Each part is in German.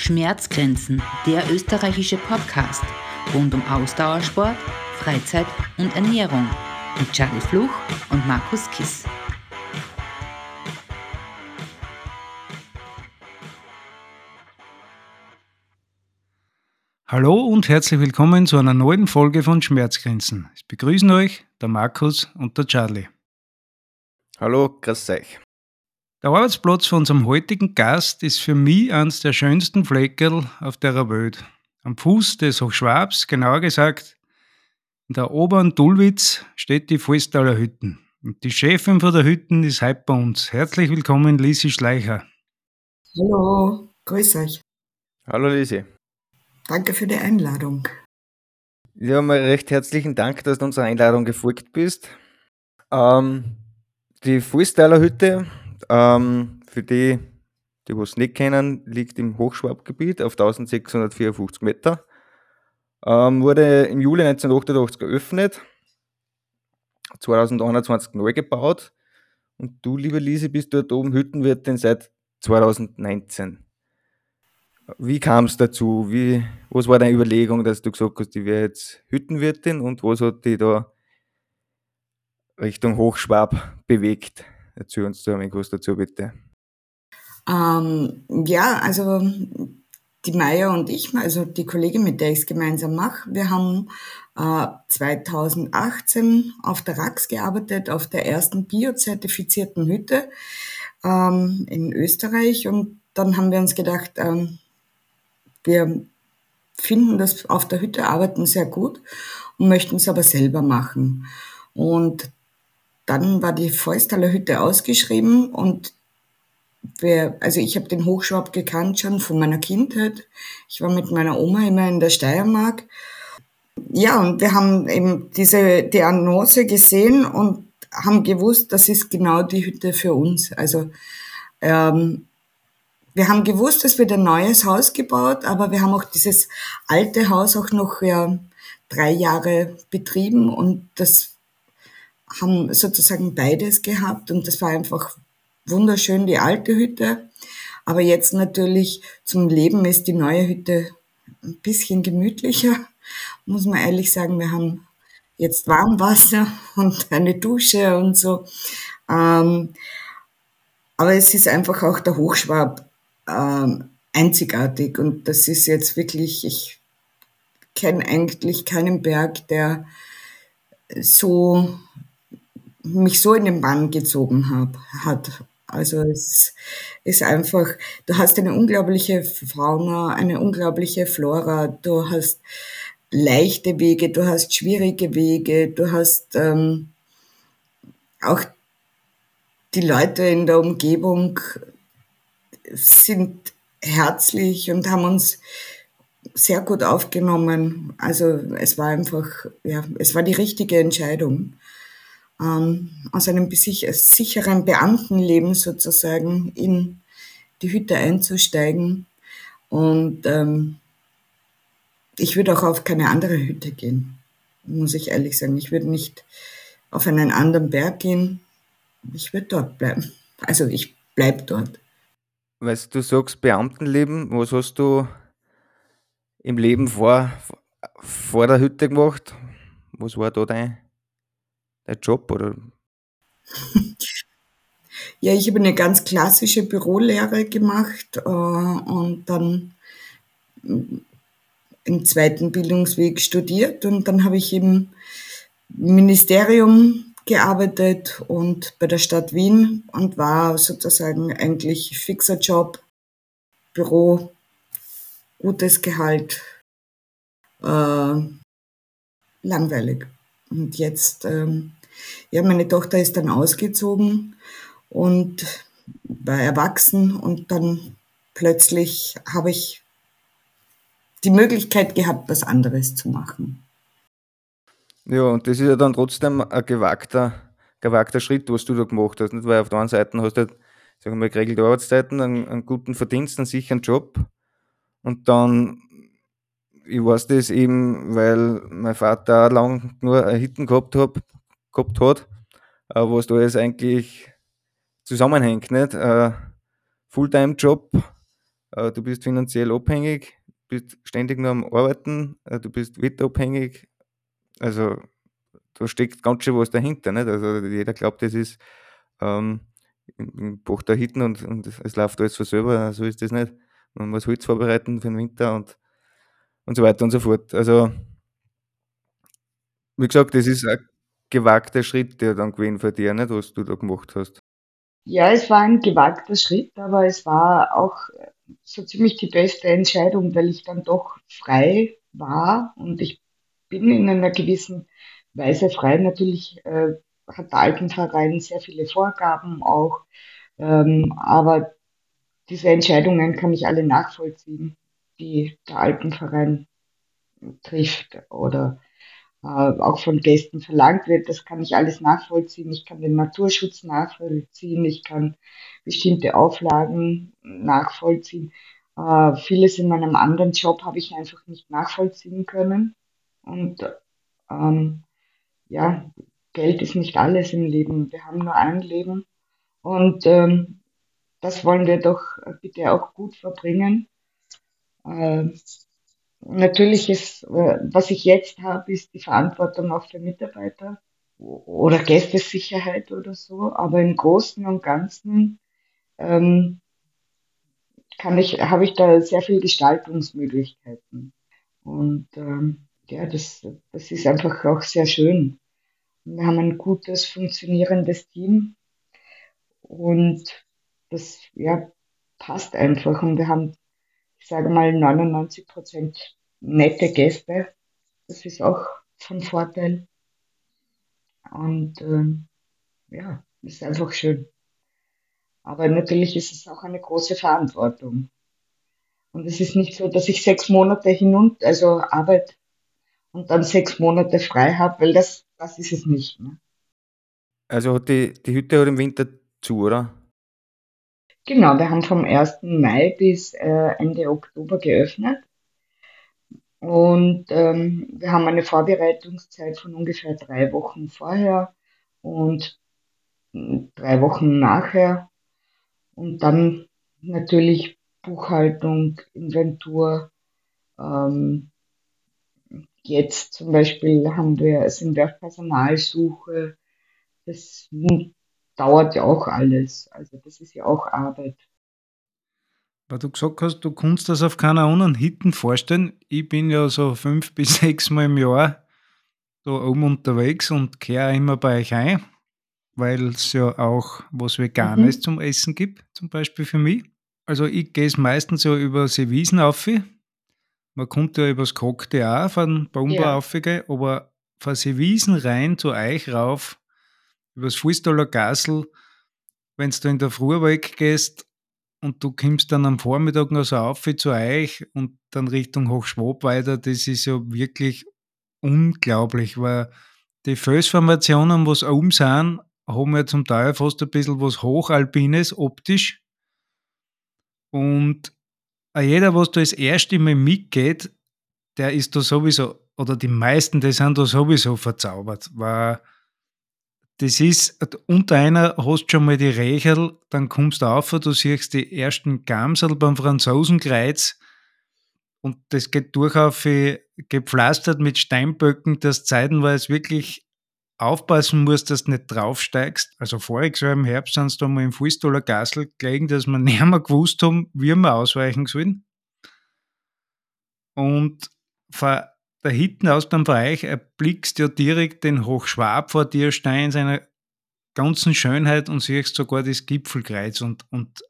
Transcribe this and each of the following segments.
Schmerzgrenzen, der österreichische Podcast rund um Ausdauersport, Freizeit und Ernährung mit Charlie Fluch und Markus Kiss. Hallo und herzlich willkommen zu einer neuen Folge von Schmerzgrenzen. Es begrüßen euch der Markus und der Charlie. Hallo, grüß euch. Der Arbeitsplatz von unserem heutigen Gast ist für mich eines der schönsten Fleckerl auf der Welt. Am Fuß des Hochschwabs, genauer gesagt, in der oberen Dulwitz steht die Vollstaller Hütten. Und die Chefin von der Hütten ist heute bei uns. Herzlich willkommen, Lisi Schleicher. Hallo, grüß euch. Hallo Lisi. Danke für die Einladung. Ja, mal recht herzlichen Dank, dass du unserer Einladung gefolgt bist. Ähm, die Vollstaller Hütte ähm, für die, die es nicht kennen, liegt im Hochschwabgebiet auf 1654 Meter. Ähm, wurde im Juli 1988 geöffnet, 2021 neu gebaut. Und du, liebe Lise, bist dort oben Hüttenwirtin seit 2019. Wie kam es dazu? Wie, was war deine Überlegung, dass du gesagt hast, ich wäre jetzt Hüttenwirtin und was hat dich da Richtung Hochschwab bewegt? Erzähl uns da ein was dazu, bitte. Ähm, ja, also die Maya und ich, also die Kollegin, mit der ich es gemeinsam mache, wir haben äh, 2018 auf der RAX gearbeitet, auf der ersten biozertifizierten Hütte ähm, in Österreich. Und dann haben wir uns gedacht, ähm, wir finden das auf der Hütte arbeiten sehr gut und möchten es aber selber machen. Und dann war die Fäustaler Hütte ausgeschrieben und wir, also ich habe den Hochschwab gekannt schon von meiner Kindheit. Ich war mit meiner Oma immer in der Steiermark. Ja, und wir haben eben diese die Annonce gesehen und haben gewusst, das ist genau die Hütte für uns. Also ähm, wir haben gewusst, es wird ein neues Haus gebaut, aber wir haben auch dieses alte Haus auch noch ja, drei Jahre betrieben und das haben sozusagen beides gehabt und das war einfach wunderschön, die alte Hütte. Aber jetzt natürlich zum Leben ist die neue Hütte ein bisschen gemütlicher, muss man ehrlich sagen. Wir haben jetzt Warmwasser und eine Dusche und so. Ähm, aber es ist einfach auch der Hochschwab ähm, einzigartig und das ist jetzt wirklich, ich kenne eigentlich keinen Berg, der so mich so in den Bann gezogen hab, hat. Also es ist einfach, du hast eine unglaubliche Fauna, eine unglaubliche Flora, du hast leichte Wege, du hast schwierige Wege, du hast ähm, auch die Leute in der Umgebung sind herzlich und haben uns sehr gut aufgenommen. Also es war einfach, ja, es war die richtige Entscheidung ähm, aus einem sicheren Beamtenleben sozusagen in die Hütte einzusteigen. Und ähm, ich würde auch auf keine andere Hütte gehen, muss ich ehrlich sagen. Ich würde nicht auf einen anderen Berg gehen. Ich würde dort bleiben. Also ich bleibe dort. Weißt du, sagst Beamtenleben, was hast du im Leben vor, vor der Hütte gemacht? Was war da dein der Job oder? Ja, ich habe eine ganz klassische Bürolehre gemacht äh, und dann im zweiten Bildungsweg studiert und dann habe ich im Ministerium gearbeitet und bei der Stadt Wien und war sozusagen eigentlich fixer Job, Büro, gutes Gehalt, äh, langweilig. Und jetzt ähm, ja, meine Tochter ist dann ausgezogen und war erwachsen und dann plötzlich habe ich die Möglichkeit gehabt, was anderes zu machen. Ja, und das ist ja dann trotzdem ein gewagter, gewagter Schritt, was du da gemacht hast. Nicht? Weil auf der einen Seite hast du halt, sagen wir mal, geregelte Arbeitszeiten, einen, einen guten Verdienst, einen sicheren Job. Und dann, ich weiß das eben, weil mein Vater auch lang nur ein Hitten gehabt hat, gehabt hat, äh, was da jetzt eigentlich zusammenhängt. Äh, Fulltime-Job, äh, du bist finanziell abhängig, bist ständig nur am Arbeiten, äh, du bist wetterabhängig. Also da steckt ganz schön was dahinter. Nicht? Also jeder glaubt, das ist ähm, im Bach der Hitten und, und es läuft alles von selber. So ist das nicht. Man muss Holz vorbereiten für den Winter und, und so weiter und so fort. Also wie gesagt, das ist ein gewagter Schritt, der dann gewesen für dich, nicht, was du da gemacht hast. Ja, es war ein gewagter Schritt, aber es war auch so ziemlich die beste Entscheidung, weil ich dann doch frei war und ich bin in einer gewissen Weise frei. Natürlich äh, hat der Alpenverein sehr viele Vorgaben auch, ähm, aber diese Entscheidungen kann ich alle nachvollziehen, die der Alpenverein trifft oder äh, auch von Gästen verlangt wird. Das kann ich alles nachvollziehen. Ich kann den Naturschutz nachvollziehen. Ich kann bestimmte Auflagen nachvollziehen. Äh, vieles in meinem anderen Job habe ich einfach nicht nachvollziehen können. Und ähm, ja, Geld ist nicht alles im Leben. Wir haben nur ein Leben. Und ähm, das wollen wir doch bitte auch gut verbringen. Äh, natürlich ist, äh, was ich jetzt habe, ist die Verantwortung auch für Mitarbeiter oder Gästesicherheit oder so. Aber im Großen und Ganzen ähm, kann ich, habe ich da sehr viel Gestaltungsmöglichkeiten. Und ähm, ja, das, das ist einfach auch sehr schön. Wir haben ein gutes, funktionierendes Team und das ja, passt einfach. Und wir haben ich sage mal 99 Prozent nette Gäste. Das ist auch von Vorteil. Und ähm, ja, ist einfach schön. Aber natürlich ist es auch eine große Verantwortung. Und es ist nicht so, dass ich sechs Monate hinunter, also arbeite und dann sechs Monate frei habe, weil das, das ist es nicht. Ne? Also die, die Hütte hat im Winter zu, oder? Genau, wir haben vom 1. Mai bis äh, Ende Oktober geöffnet. Und ähm, wir haben eine Vorbereitungszeit von ungefähr drei Wochen vorher und hm, drei Wochen nachher. Und dann natürlich Buchhaltung, Inventur. Ähm, jetzt zum Beispiel haben wir, sind wir auf Personalsuche. Das dauert ja auch alles. Also das ist ja auch Arbeit. Weil du gesagt hast, du kannst das auf keiner anderen Hitten vorstellen. Ich bin ja so fünf bis sechs Mal im Jahr da oben unterwegs und kehre immer bei euch ein, weil es ja auch was Veganes mhm. zum Essen gibt, zum Beispiel für mich. Also ich gehe es meistens ja über Seewiesen auf. Man konnte ja übers Cocktail auch von Baumbar ja. aufgehen, aber von Seewiesen rein zu euch rauf übers Fußtaler Gassel, wenn du in der Früh weggehst und du kommst dann am Vormittag noch so auf zu euch und dann Richtung Hochschwab weiter, das ist ja wirklich unglaublich, weil die Felsformationen, was oben sind, haben ja zum Teil fast ein bisschen was Hochalpines optisch. Und jeder, was da das erste Mal mitgeht, der ist da sowieso, oder die meisten, die sind da sowieso verzaubert, weil das ist, unter einer hast du schon mal die Rechel, dann kommst du auf, du siehst die ersten Gamsel beim Franzosenkreuz und das geht durchaus gepflastert mit Steinböcken, dass zeitenweise wirklich aufpassen musst, dass du nicht draufsteigst. Also voriges Jahr im Herbst sind sie mal im Fußtaler Gassel gelegen, dass wir nicht mehr gewusst haben, wie wir ausweichen sollen. Und vor da hinten aus dem Bereich erblickst du ja direkt den Hochschwab vor dir stehen in seiner ganzen Schönheit und siehst sogar das Gipfelkreuz. Und, und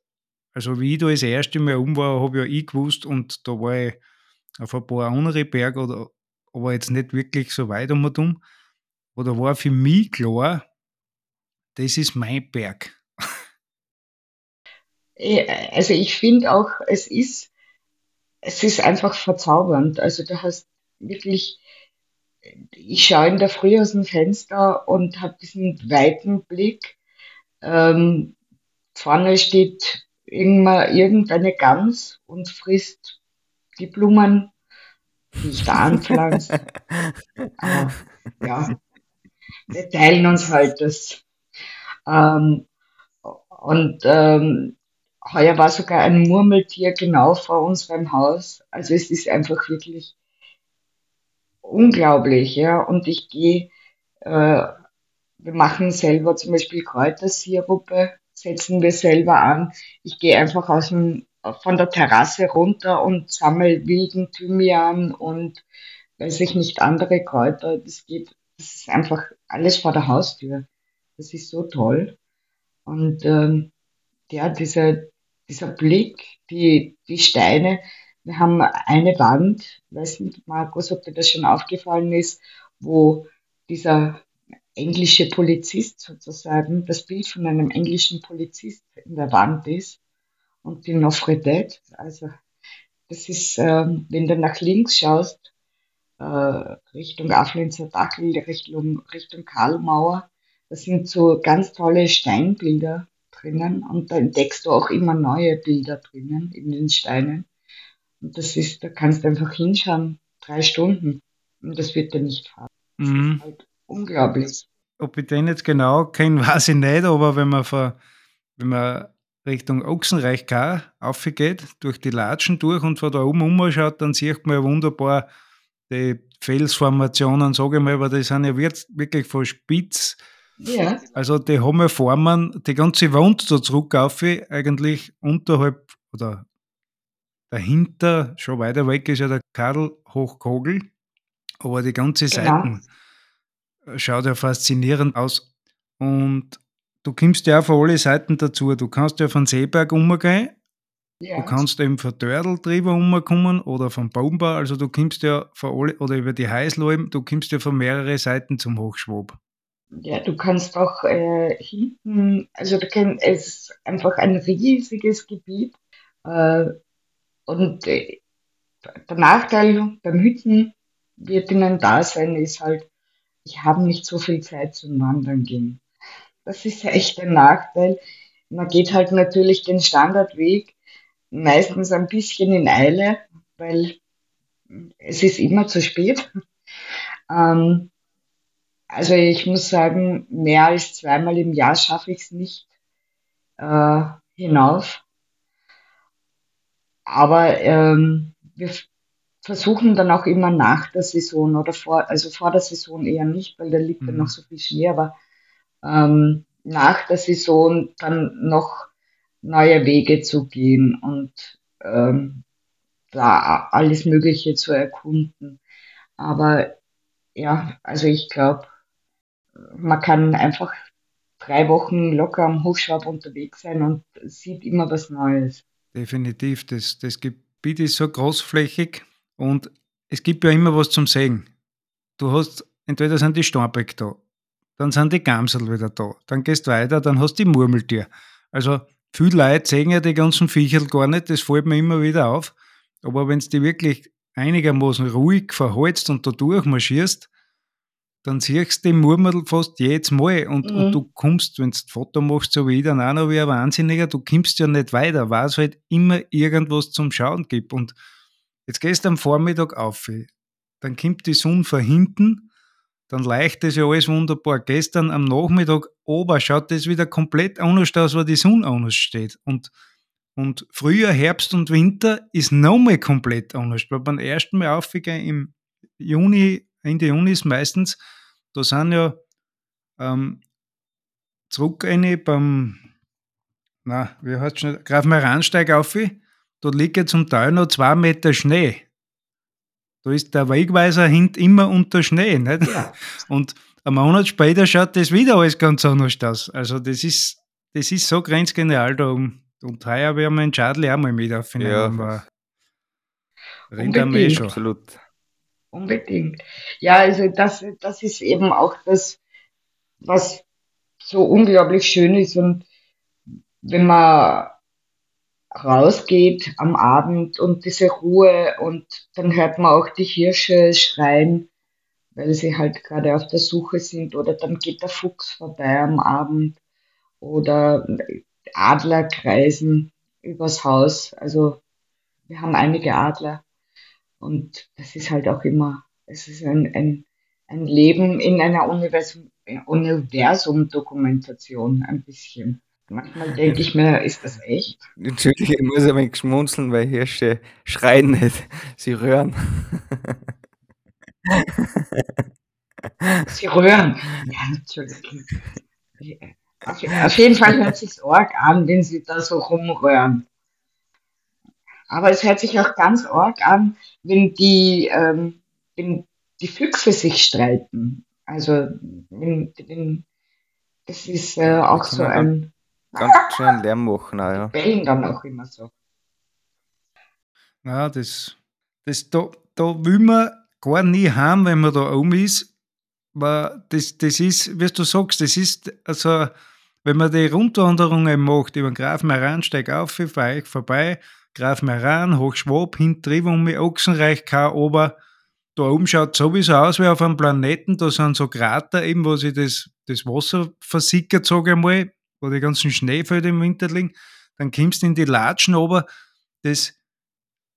also wie ich da das erste Mal um war, habe ja ich gewusst und da war ich auf ein paar andere Berge, oder, aber jetzt nicht wirklich so weit um und um. Oder war für mich klar, das ist mein Berg. Also ich finde auch, es ist, es ist einfach verzaubernd. Also du hast wirklich, ich schaue in der Früh aus dem Fenster und habe diesen weiten Blick. Ähm, vorne steht irgendeine Gans und frisst die Blumen, die ich da anpflanze. Ja, wir teilen uns halt das. Ähm, und ähm, heuer war sogar ein Murmeltier genau vor unserem Haus. Also es ist einfach wirklich unglaublich, ja. Und ich gehe, äh, wir machen selber zum Beispiel Kräutersirupe, setzen wir selber an. Ich gehe einfach aus dem, von der Terrasse runter und sammle wilden Thymian und weiß ich nicht, andere Kräuter. Das geht, das ist einfach alles vor der Haustür. Das ist so toll. Und ähm, ja, dieser, dieser Blick, die, die Steine, wir haben eine Wand, weiß nicht, Markus, ob dir das schon aufgefallen ist, wo dieser englische Polizist sozusagen, das Bild von einem englischen Polizist in der Wand ist und die Notre Dame. Also das ist, ähm, wenn du nach links schaust, äh, Richtung Afflenzer Dachel, Richtung, Richtung Karlmauer, das sind so ganz tolle Steinbilder drinnen und da entdeckst du auch immer neue Bilder drinnen in den Steinen. Und das ist, da kannst du einfach hinschauen, drei Stunden und das wird dir nicht fahren. Das mhm. ist halt unglaublich. Ob ich den jetzt genau kenne, weiß ich nicht, aber wenn man, vor, wenn man Richtung Ochsenreich K aufgeht, durch die Latschen durch und von da oben umschaut, dann sieht man ja wunderbar die Felsformationen, sage ich mal, aber die sind ja wirklich von spitz. Ja. Also die haben ja Formen, die ganze Wand da zurück auf, eigentlich unterhalb oder dahinter, schon weiter weg ist ja der Karl Hochkogel, aber die ganze genau. Seiten schaut ja faszinierend aus. Und du kommst ja auch von alle Seiten dazu. Du kannst ja von Seeberg umgehen, ja. du kannst eben von Dördel drüber umkommen oder vom Baumbau. Also du kommst ja von alle, oder über die Heißlauben, du kommst ja von mehreren Seiten zum Hochschwab. Ja, du kannst auch äh, hinten, also du kannst, es ist einfach ein riesiges Gebiet. Äh, und äh, der Nachteil beim Hütten wird ihnen da sein, ist halt, ich habe nicht so viel Zeit zum Wandern gehen. Das ist echt ein Nachteil. Man geht halt natürlich den Standardweg, meistens ein bisschen in Eile, weil es ist immer zu spät. Ähm, also ich muss sagen, mehr als zweimal im Jahr schaffe ich es nicht äh, hinauf. Aber ähm, wir versuchen dann auch immer nach der Saison oder vor, also vor der Saison eher nicht, weil da liegt mhm. dann noch so viel Schnee, aber ähm, nach der Saison dann noch neue Wege zu gehen und ähm, da alles Mögliche zu erkunden. Aber ja, also ich glaube, man kann einfach drei Wochen locker am Hochschwab unterwegs sein und sieht immer was Neues. Definitiv. Das, das Gebiet ist so großflächig und es gibt ja immer was zum Sehen. Du hast, entweder sind die Storbeck da, dann sind die Gamsel wieder da, dann gehst weiter, dann hast du die Murmeltier. Also viele Leute sehen ja die ganzen Viecher gar nicht, das fällt mir immer wieder auf. Aber wenn du die wirklich einigermaßen ruhig verhältst und da durchmarschierst, dann siehst du die Murmel fast jedes Mal und, mhm. und du kommst, wenn du Foto machst, so wie ich, dann auch noch wie ein Wahnsinniger, du kommst ja nicht weiter, weil es halt immer irgendwas zum Schauen gibt. Und jetzt gehst du am Vormittag auf, dann kommt die Sonne von hinten, dann leicht das ja alles wunderbar. Gestern am Nachmittag ober schaut das wieder komplett anders aus, weil die Sonne anders steht. Und, und Frühjahr, Herbst und Winter ist nochmal komplett anders. Weil beim ersten Mal aufgehen im Juni, Ende Juni ist meistens, da sind ja ähm, zurück eine beim, na, wie heißt es schon, Graf Meransteig auf, da liegt ja zum Teil noch zwei Meter Schnee. Da ist der Wegweiser hint immer unter Schnee. Nicht? Ja. Und ein Monat später schaut das wieder alles ganz anders aus. Also das ist, das ist so grenzgenial da oben. Und heuer werden wir in Schadl auch mal mit aufnehmen. Ja. Unbedingt. Absolut. Unbedingt. Ja, also das, das ist eben auch das, was so unglaublich schön ist. Und wenn man rausgeht am Abend und diese Ruhe und dann hört man auch die Hirsche schreien, weil sie halt gerade auf der Suche sind oder dann geht der Fuchs vorbei am Abend oder Adler kreisen übers Haus. Also wir haben einige Adler und das ist halt auch immer, es ist ein, ein, ein Leben in einer Universum-Dokumentation ein bisschen. Manchmal denke ich mir, ist das echt? Entschuldige, ich muss ein wenig schmunzeln, weil Hirsche schreien nicht, sie röhren. Sie rühren. Ja, natürlich. Auf, jeden Fall hört sich arg an, wenn sie da so rumrühren. Aber es hört sich auch ganz arg an, wenn die, ähm, wenn die Füchse sich streiten. Also, wenn, wenn, das ist äh, auch so ein. Ganz schön Lärm machen, ja. Bellen dann auch immer so. Ja, das, das da, da will man gar nie haben, wenn man da oben ist. Aber das, das ist, wie du sagst, das ist, also, wenn man die Rundwanderungen macht über den Graf Meran, steig auf, für euch vorbei, Graf Meran, Hochschwab, Hintrivum, Ochsenreich, K. Ober, da oben schaut sowieso aus wie auf einem Planeten, da sind so Krater eben, wo sich das, das Wasser versickert, sage ich mal, wo die ganzen Schneefelder im Winter liegen, dann kommst du in die Latschen ober, das,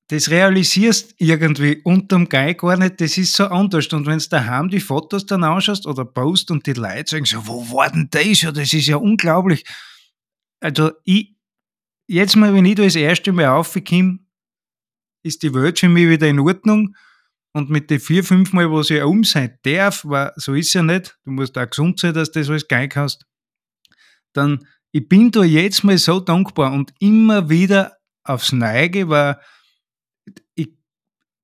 das realisierst irgendwie unterm Geig gar nicht, das ist so anders. Und wenn du daheim die Fotos dann anschaust oder post und die Leute sagen so, wo war denn das? Ja, das ist ja unglaublich. Also ich, jetzt mal, wenn ich da das erste Mal aufkomme, ist die Welt für mich wieder in Ordnung. Und mit den vier, fünf Mal, wo ich um sein darf, weil so ist ja nicht, du musst auch gesund sein, dass du das alles geil hast, dann, ich bin da jetzt mal so dankbar und immer wieder aufs Neige, weil ich,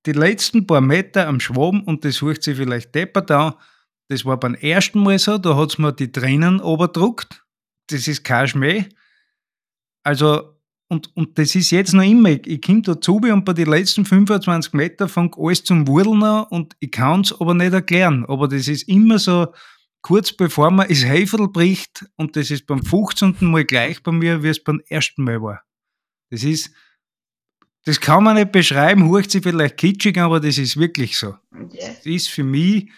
die letzten paar Meter am Schwaben, und das sucht sich vielleicht deppert an, das war beim ersten Mal so, da hat es mir die Tränen oberdruckt. Das ist kein Schmäh. Also, und, und das ist jetzt noch immer, ich, ich komme dazu und bei den letzten 25 Meter fängt alles zum Wurdeln an und ich kann es aber nicht erklären. Aber das ist immer so, kurz bevor man das Heferl bricht und das ist beim 15. Mal gleich bei mir, wie es beim ersten Mal war. Das ist, das kann man nicht beschreiben, hört sich vielleicht kitschig, aber das ist wirklich so. Das ist für mich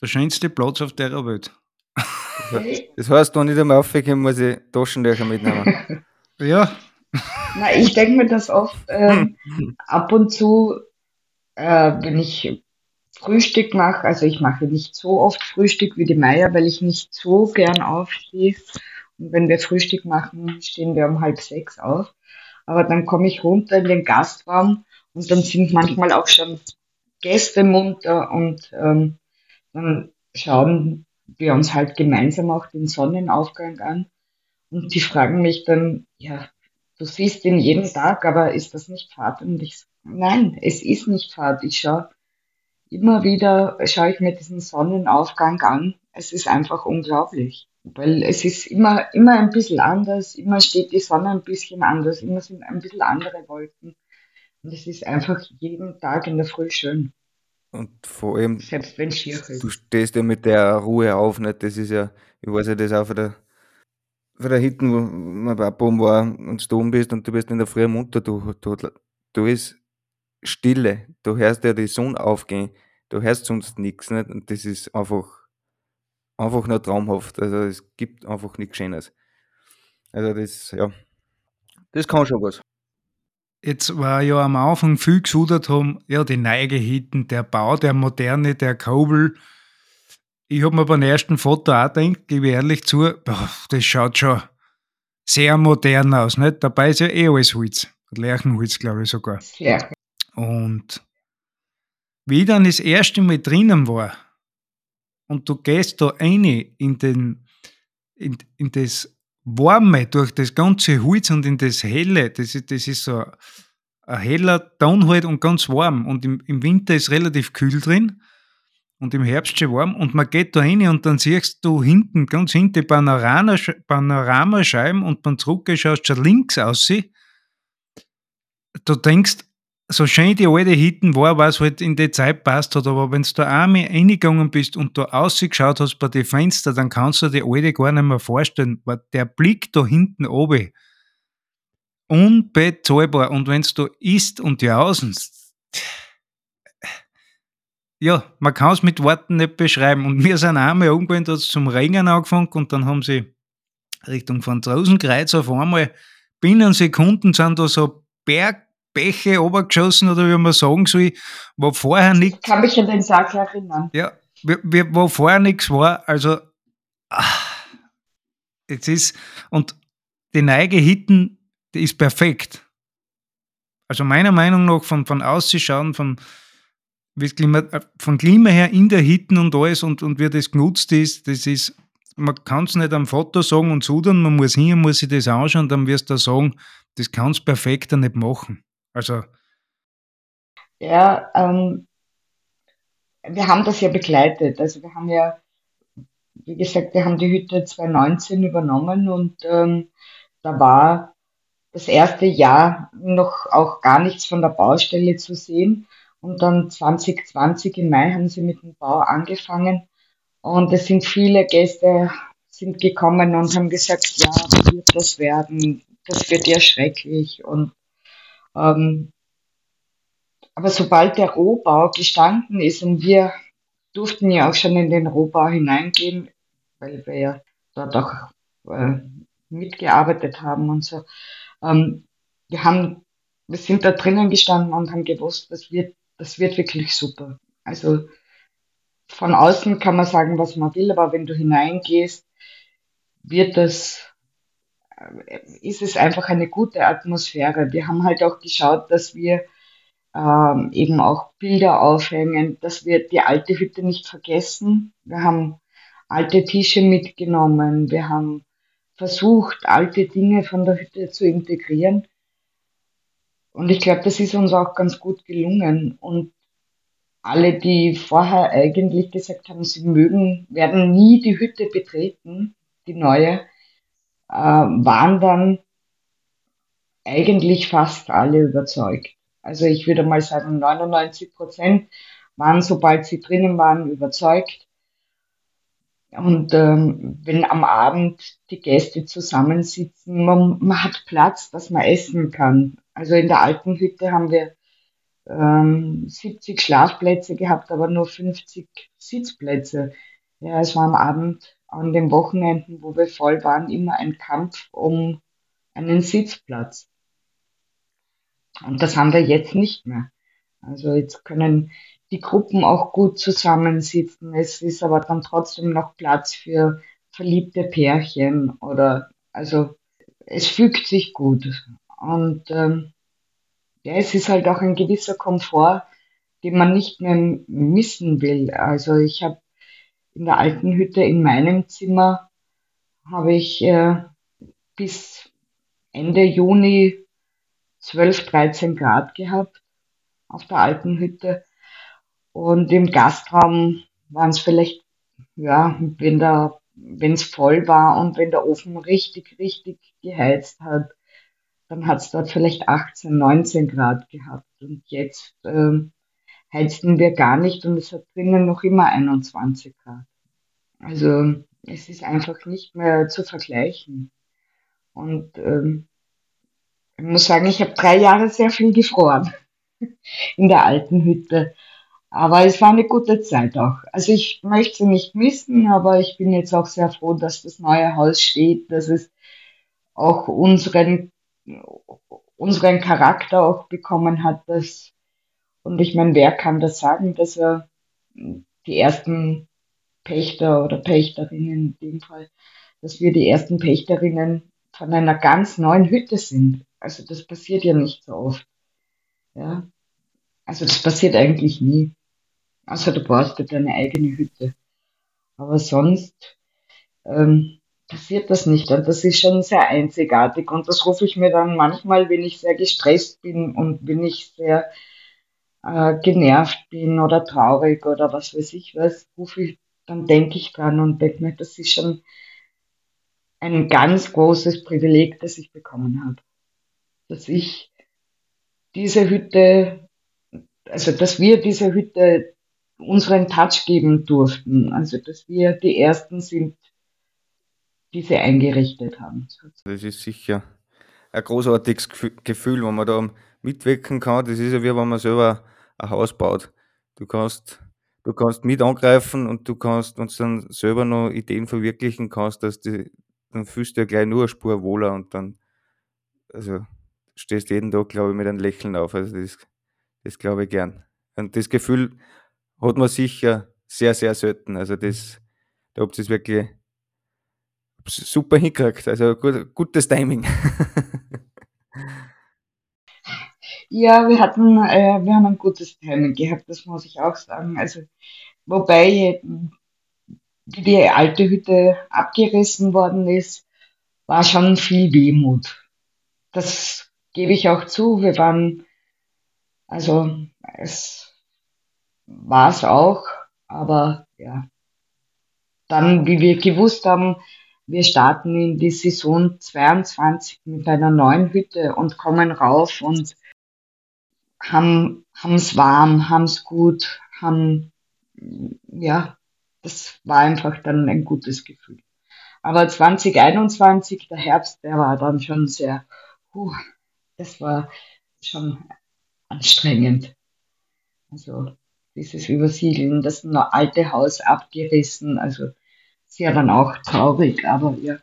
der schönste Platz auf der Welt. Das heißt, wenn ich da mal aufgehe, muss ich Taschentücher mitnehmen. ja. Na, ich denke mir das oft ähm, ab und zu, äh, wenn ich Frühstück mache, also ich mache nicht so oft Frühstück wie die Meier, weil ich nicht so gern aufstehe. Und wenn wir Frühstück machen, stehen wir um halb sechs auf. Aber dann komme ich runter in den Gastraum und dann sind manchmal auch schon Gäste munter und ähm, dann schauen wir uns halt gemeinsam auch den Sonnenaufgang an. Und die fragen mich dann, ja, du siehst ihn jeden Tag, aber ist das nicht Fahrt? Und ich nein, es ist nicht Fahrt. Ich schaue immer wieder, schaue ich mir diesen Sonnenaufgang an. Es ist einfach unglaublich. Weil es ist immer, immer ein bisschen anders, immer steht die Sonne ein bisschen anders, immer sind ein bisschen andere Wolken. Und es ist einfach jeden Tag in der Früh schön. Und vor allem, Selbst wenn es ist. du stehst ja mit der Ruhe auf, nicht? Das ist ja, ich weiß ja das auch von der, von der Hitten, wo mein Papa war und du oben bist und du bist in der Früh munter, du, du, du ist Stille, du hörst ja die Sonne aufgehen, du hörst sonst nichts, nicht? Und das ist einfach, einfach nur traumhaft. Also es gibt einfach nichts Schönes. Also das, ja, das kann schon was. Jetzt war ja am Anfang viel gesudert haben, ja, die Neigehitten, der Bau, der Moderne, der Kobel. Ich habe mir beim ersten Foto auch gedacht, gebe ich ehrlich zu, boah, das schaut schon sehr modern aus. Nicht? Dabei ist ja eh alles Holz. Lärchenholz, glaube ich sogar. Ja. Und wie ich dann das erste Mal drinnen war und du gehst da rein in, den, in, in das Warme durch das ganze Holz und in das Helle, das ist, das ist so ein heller Ton halt und ganz warm. Und im, im Winter ist relativ kühl drin und im Herbst schon warm. Und man geht da rein und dann siehst du hinten, ganz hinten, Panorama- Panoramascheiben und beim Zurückgehen schaust du schon links aus. Du denkst, so schön die alte Hitten war, was halt in die Zeit passt hat, aber wenn du da einmal reingegangen bist und da ausgeschaut hast bei den Fenstern, dann kannst du dir die alte gar nicht mehr vorstellen, weil der Blick da hinten oben, unbezahlbar. Und wenn du isst und jausend, ja, man kann es mit Worten nicht beschreiben. Und wir sind einmal irgendwann da zum Ringen angefangen und dann haben sie Richtung von Rosenkreuz auf einmal binnen Sekunden sind da so Berg Bäche runtergeschossen oder wie man sagen soll, wo vorher nichts. Ich kann mich an den Tag erinnern. Ja, wo vorher nichts war. Also, ach, jetzt ist, und die Neige Hitten, die ist perfekt. Also meiner Meinung nach, von, von Ausschauen, von, Klima, von Klima her in der Hitten und alles und, und wie das genutzt ist, das ist, man kann es nicht am Foto sagen und sudern, man muss hin, muss sich das anschauen, dann wirst du sagen, das kannst du perfekter nicht machen. Also. Ja, ähm, wir haben das ja begleitet. Also wir haben ja, wie gesagt, wir haben die Hütte 2019 übernommen und ähm, da war das erste Jahr noch auch gar nichts von der Baustelle zu sehen. Und dann 2020 im Mai haben sie mit dem Bau angefangen. Und es sind viele Gäste sind gekommen und haben gesagt, ja, wird das werden? Das wird ja schrecklich. Und ähm, aber sobald der Rohbau gestanden ist und wir durften ja auch schon in den Rohbau hineingehen, weil wir ja dort auch äh, mitgearbeitet haben und so. Ähm, wir haben, wir sind da drinnen gestanden und haben gewusst, das wird, das wird wirklich super. Also von außen kann man sagen, was man will, aber wenn du hineingehst, wird das, ist es einfach eine gute Atmosphäre. Wir haben halt auch geschaut, dass wir ähm, eben auch Bilder aufhängen, dass wir die alte Hütte nicht vergessen. Wir haben alte Tische mitgenommen, wir haben versucht, alte Dinge von der Hütte zu integrieren. Und ich glaube, das ist uns auch ganz gut gelungen. Und alle, die vorher eigentlich gesagt haben, sie mögen, werden nie die Hütte betreten, die neue, äh, waren dann eigentlich fast alle überzeugt. Also ich würde mal sagen, 99 Prozent waren, sobald sie drinnen waren, überzeugt. Und ähm, wenn am Abend die Gäste zusammensitzen, man, man hat Platz, dass man essen kann. Also in der alten Hütte haben wir ähm, 70 Schlafplätze gehabt, aber nur 50 Sitzplätze. Ja, es war am Abend, an den Wochenenden, wo wir voll waren, immer ein Kampf um einen Sitzplatz. Und das haben wir jetzt nicht mehr. Also jetzt können die Gruppen auch gut zusammensitzen. Es ist aber dann trotzdem noch Platz für verliebte Pärchen oder also es fügt sich gut. Und ähm, ja, es ist halt auch ein gewisser Komfort, den man nicht mehr missen will. Also ich habe in der alten Hütte in meinem Zimmer habe ich äh, bis Ende Juni 12, 13 Grad gehabt auf der alten Hütte. Und im Gastraum waren es vielleicht, ja, wenn da, wenn es voll war und wenn der Ofen richtig, richtig geheizt hat, dann hat es dort vielleicht 18, 19 Grad gehabt. Und jetzt ähm, heizten wir gar nicht und es hat drinnen noch immer 21 Grad. Also es ist einfach nicht mehr zu vergleichen. Und ähm, ich muss sagen, ich habe drei Jahre sehr viel gefroren in der alten Hütte. Aber es war eine gute Zeit auch. Also ich möchte sie nicht missen, aber ich bin jetzt auch sehr froh, dass das neue Haus steht, dass es auch unseren, unseren Charakter auch bekommen hat. Dass, und ich meine, wer kann das sagen, dass er die ersten Pächter oder Pächterinnen in dem Fall, dass wir die ersten Pächterinnen von einer ganz neuen Hütte sind. Also das passiert ja nicht so oft. Ja. Also das passiert eigentlich nie. Also du brauchst ja deine eigene Hütte. Aber sonst ähm, passiert das nicht. Und das ist schon sehr einzigartig. Und das rufe ich mir dann manchmal, wenn ich sehr gestresst bin und wenn ich sehr äh, genervt bin oder traurig oder was weiß ich was, rufe ich, dann denke ich dran und denke mir, das ist schon ein ganz großes Privileg, das ich bekommen habe dass ich diese Hütte, also dass wir diese Hütte unseren Touch geben durften. Also dass wir die Ersten sind, die sie eingerichtet haben. Das ist sicher ein großartiges Gefühl, wenn man da mitwirken kann. Das ist ja wie wenn man selber ein Haus baut. Du kannst, du kannst mit angreifen und du kannst uns dann selber noch Ideen verwirklichen kannst, dass die, dann fühlst du ja gleich nur eine Spur wohler und dann, also stehst jeden Tag, glaube ich, mit einem Lächeln auf. Also das, das glaube ich gern. Und das Gefühl hat man sicher sehr, sehr selten. Also das, da habt ihr es wirklich, super hingekriegt. Also gut, gutes Timing. Ja, wir hatten, äh, wir haben ein gutes Timing gehabt, das muss ich auch sagen. Also, wobei wie die alte Hütte abgerissen worden ist, war schon viel Wehmut. Das gebe ich auch zu. Wir waren, also es war es auch, aber ja. Dann, wie wir gewusst haben, wir starten in die Saison 22 mit einer neuen Hütte und kommen rauf und haben es warm, haben es gut, haben ja das war einfach dann ein gutes Gefühl. Aber 2021, der Herbst, der war dann schon sehr, uh, das war schon anstrengend. Also dieses Übersiedeln, das alte Haus abgerissen, also sehr dann auch traurig, aber ja.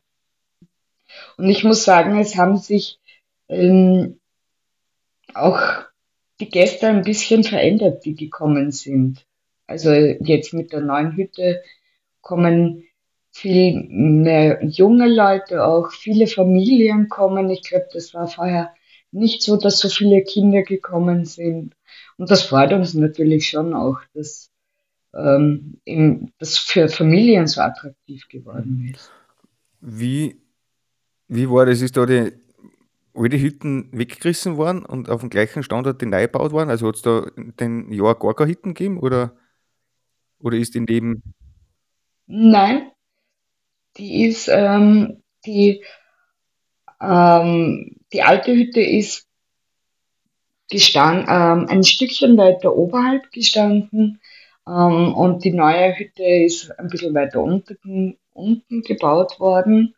Und ich muss sagen, es haben sich ähm, auch die Gäste ein bisschen verändert, die gekommen sind. Also jetzt mit der neuen Hütte kommen viel mehr junge Leute, auch viele Familien kommen. Ich glaube, das war vorher nicht so, dass so viele Kinder gekommen sind. Und das freut uns natürlich schon auch, dass ähm, das für Familien so attraktiv geworden ist. Wie, wie war das? Ist da die alte Hütten weggerissen worden und auf dem gleichen Standort die neu gebaut worden? Also hat es da den Jahr gar keine Hütten gegeben? Oder? Oder ist in dem. Nein, die ist, ähm, die, ähm, die alte Hütte ist gestanden, ähm, ein Stückchen weiter oberhalb gestanden ähm, und die neue Hütte ist ein bisschen weiter unten, unten gebaut worden.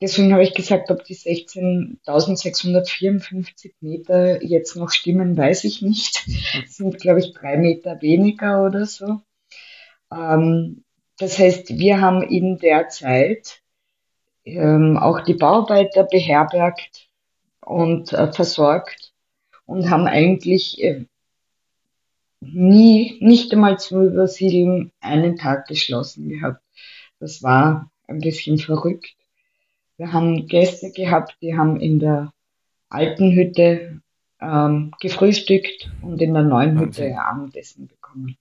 Deswegen habe ich gesagt, ob die 16.654 Meter jetzt noch stimmen, weiß ich nicht. Das sind, glaube ich, drei Meter weniger oder so. Ähm, das heißt, wir haben in der Zeit ähm, auch die Bauarbeiter beherbergt und äh, versorgt und haben eigentlich äh, nie, nicht einmal zum Übersiedeln einen Tag geschlossen gehabt. Das war ein bisschen verrückt. Wir haben Gäste gehabt, die haben in der alten Hütte ähm, gefrühstückt und in der neuen Hütte Abendessen bekommen.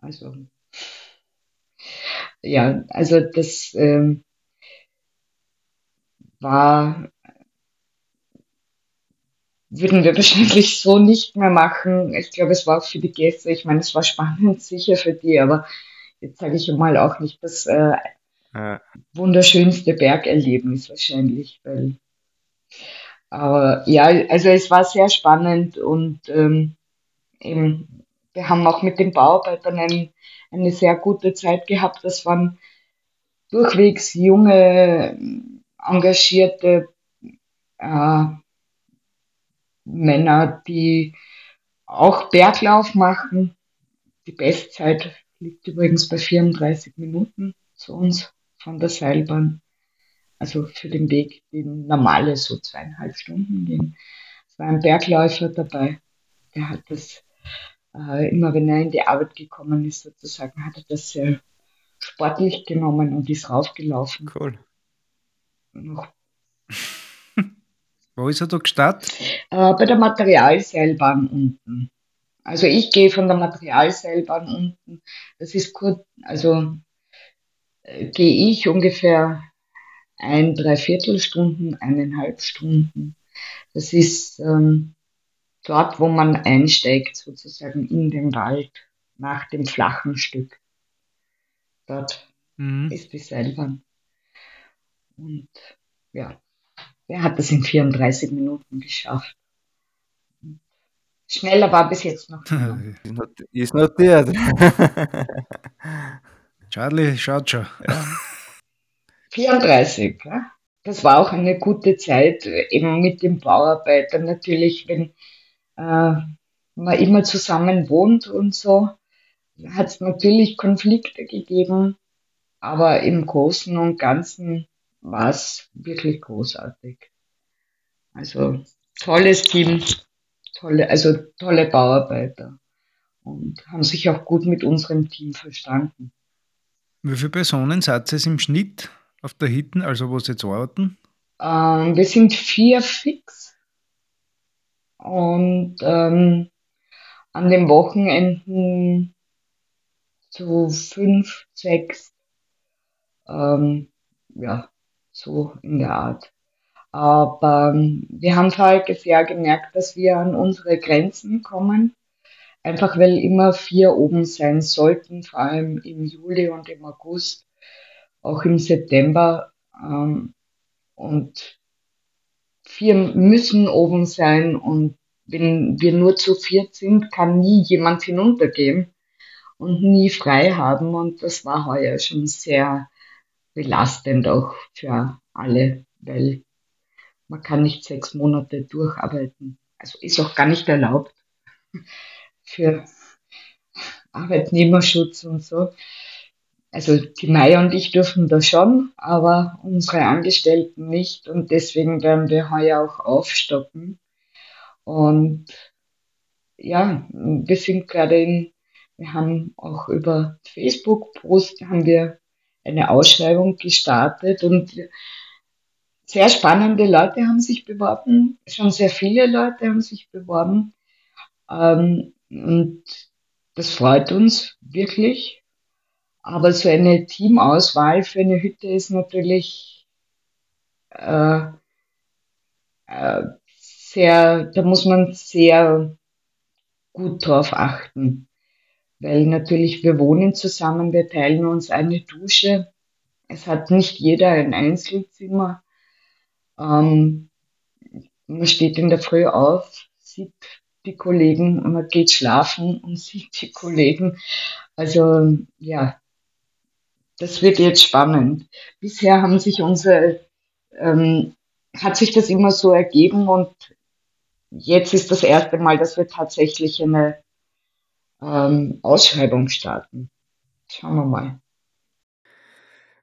Also ja, also das ähm, war, würden wir wahrscheinlich so nicht mehr machen. Ich glaube, es war auch für die Gäste, ich meine, es war spannend sicher für die, aber jetzt sage ich mal auch nicht das äh, ja. wunderschönste Bergerlebnis wahrscheinlich, weil aber ja, also es war sehr spannend und ähm, eben, wir haben auch mit den Bauarbeitern ein, eine sehr gute Zeit gehabt. Das waren durchwegs junge, engagierte äh, Männer, die auch Berglauf machen. Die Bestzeit liegt übrigens bei 34 Minuten zu uns von der Seilbahn. Also für den Weg, den normale so zweieinhalb Stunden gehen. Es war ein Bergläufer dabei, der hat das äh, immer wenn er in die Arbeit gekommen ist, sozusagen, hat er das sehr sportlich genommen und ist raufgelaufen. Cool. Noch. Wo ist er da gestartet? Äh, bei der Materialseilbahn unten. Also ich gehe von der Materialseilbahn unten. Das ist kurz, also gehe ich ungefähr ein, dreiviertel Stunden, eineinhalb Stunden. Das ist ähm, dort, wo man einsteigt, sozusagen in den Wald, nach dem flachen Stück. Dort mhm. ist die Seilbahn. Und ja, er hat das in 34 Minuten geschafft. Schneller war bis jetzt noch. Ist notiert. Charlie schaut schon. Ja. 34, ja. Das war auch eine gute Zeit, eben mit den Bauarbeitern natürlich, wenn äh, man immer zusammen wohnt und so, hat es natürlich Konflikte gegeben, aber im Großen und Ganzen war es wirklich großartig. Also tolles Team, tolle, also tolle Bauarbeiter und haben sich auch gut mit unserem Team verstanden. Wie viele Personen seid ihr im Schnitt auf der Hitten, also wo Sie jetzt arbeiten? Ähm, wir sind vier fix. Und ähm, an den Wochenenden so fünf, sechs, ähm, ja, so in der Art. Aber ähm, wir haben voriges Jahr gemerkt, dass wir an unsere Grenzen kommen. Einfach weil immer vier oben sein sollten, vor allem im Juli und im August, auch im September. Ähm, und vier müssen oben sein und wenn wir nur zu viert sind, kann nie jemand hinuntergehen und nie frei haben. Und das war heuer schon sehr belastend auch für alle, weil man kann nicht sechs Monate durcharbeiten. Also ist auch gar nicht erlaubt für Arbeitnehmerschutz und so. Also die Maya und ich dürfen das schon, aber unsere Angestellten nicht und deswegen werden wir heuer auch aufstocken. Und ja, wir sind gerade in, wir haben auch über Facebook-Post haben wir eine Ausschreibung gestartet und sehr spannende Leute haben sich beworben, schon sehr viele Leute haben sich beworben. Ähm, und das freut uns wirklich. Aber so eine Teamauswahl für eine Hütte ist natürlich äh, äh, sehr, da muss man sehr gut drauf achten. Weil natürlich wir wohnen zusammen, wir teilen uns eine Dusche. Es hat nicht jeder ein Einzelzimmer. Ähm, man steht in der Früh auf, sieht die Kollegen und man geht schlafen und sieht die Kollegen. Also ja, das wird jetzt spannend. Bisher haben sich unsere, ähm, hat sich das immer so ergeben und jetzt ist das erste Mal, dass wir tatsächlich eine ähm, Ausschreibung starten. Schauen wir mal.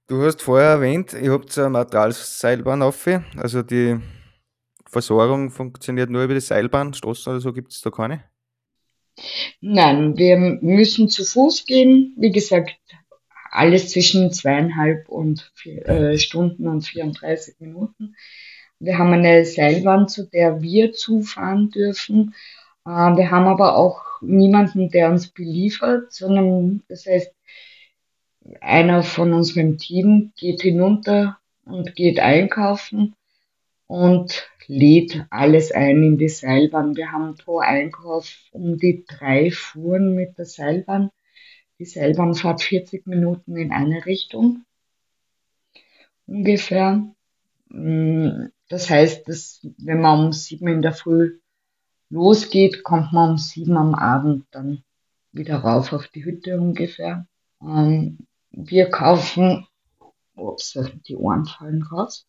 Du hast vorher erwähnt, ihr habt eine Materialseilbahn auf, also die Versorgung funktioniert nur über die Seilbahn, Straßen oder so gibt es da keine? Nein, wir müssen zu Fuß gehen. Wie gesagt, alles zwischen zweieinhalb und vier, äh, Stunden und 34 Minuten. Wir haben eine Seilbahn, zu der wir zufahren dürfen. Äh, wir haben aber auch niemanden, der uns beliefert, sondern das heißt, einer von unserem Team geht hinunter und geht einkaufen und lädt alles ein in die Seilbahn. Wir haben pro Einkauf um die drei Fuhren mit der Seilbahn. Die Seilbahn fährt 40 Minuten in eine Richtung ungefähr. Mm, das heißt, dass wenn man um sieben in der Früh losgeht, kommt man um sieben am Abend dann wieder rauf auf die Hütte ungefähr. Ähm, wir kaufen, ups, die Ohren fallen raus.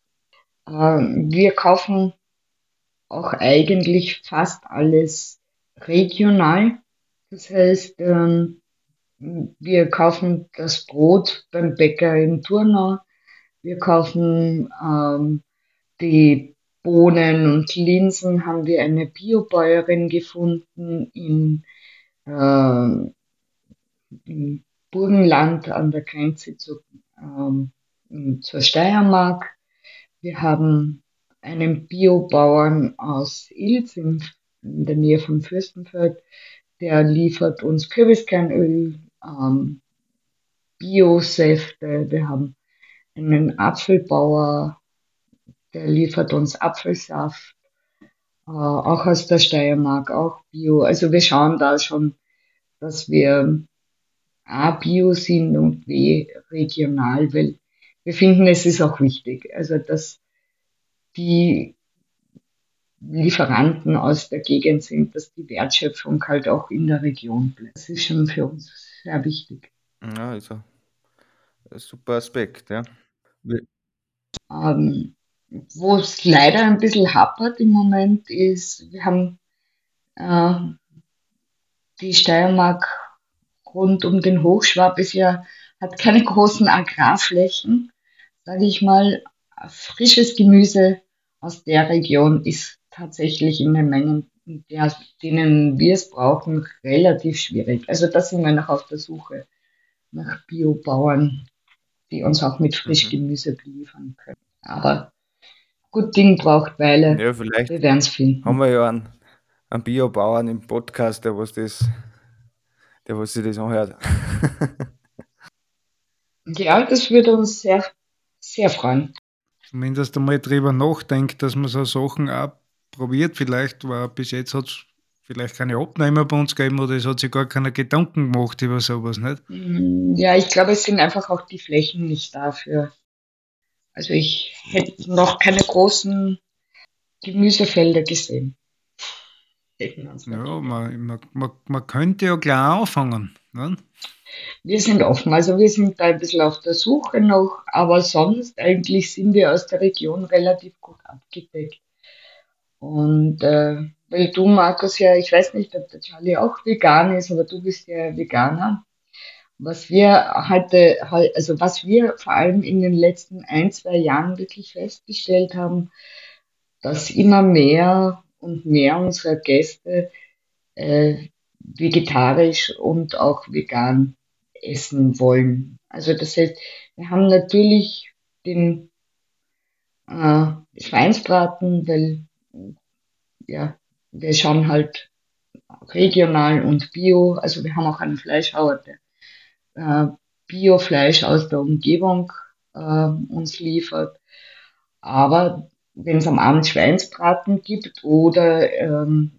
Ähm, wir kaufen auch eigentlich fast alles regional. Das heißt, ähm, wir kaufen das Brot beim Bäcker in Turnau. Wir kaufen ähm, die Bohnen und Linsen, haben wir eine Biobäuerin gefunden in, äh, in Burgenland an der Grenze zu, ähm, zur Steiermark. Wir haben einen Biobauern aus Ilz in, in der Nähe von Fürstenfeld, der liefert uns Kürbiskernöl, ähm, Biosäfte. Wir haben einen Apfelbauer, der liefert uns Apfelsaft, äh, auch aus der Steiermark, auch Bio. Also wir schauen da schon, dass wir A, Bio sind und B, regional, weil wir finden, es ist auch wichtig, also dass die Lieferanten aus der Gegend sind, dass die Wertschöpfung halt auch in der Region bleibt. Das ist schon für uns sehr wichtig. Ja, also ein super Aspekt, ja. Ähm, Wo es leider ein bisschen hapert im Moment ist, wir haben äh, die Steiermark rund um den Hochschwab ist ja, hat keine großen Agrarflächen, sage ich mal. Frisches Gemüse aus der Region ist tatsächlich in den Mengen, in der, denen wir es brauchen, relativ schwierig. Also da sind wir noch auf der Suche nach Biobauern. die uns auch mit Frischgemüse beliefern können. Aber gut Ding braucht Weile. Ja, vielleicht Wir werden es finden. haben wir ja einen, einen Biobauern im Podcast, der was das, der was sich das anhört. Ja, das würde uns sehr, sehr freuen. Zumindest einmal drüber nachdenkt, dass man so Sachen auch probiert. Vielleicht war bis jetzt hat es vielleicht keine Abnehmer bei uns gegeben oder es hat sich gar keine Gedanken gemacht über sowas, nicht? Mm, Ja, ich glaube, es sind einfach auch die Flächen nicht dafür. Also ich hätte noch keine großen Gemüsefelder gesehen. Ja, man, man, man, man könnte ja klar anfangen. Ne? Wir sind offen, also wir sind da ein bisschen auf der Suche noch, aber sonst eigentlich sind wir aus der Region relativ gut abgedeckt. Und äh, weil du, Markus, ja, ich weiß nicht, ob der Charlie auch vegan ist, aber du bist ja Veganer. Was wir heute, heu- also was wir vor allem in den letzten ein, zwei Jahren wirklich festgestellt haben, dass immer mehr und mehr unserer Gäste äh, vegetarisch und auch vegan essen wollen. Also das heißt, wir haben natürlich den äh, Schweinsbraten, weil ja, wir schauen halt regional und bio. Also wir haben auch einen Fleischhauer, der äh, Biofleisch aus der Umgebung äh, uns liefert. Aber wenn es am Abend Schweinsbraten gibt oder ähm,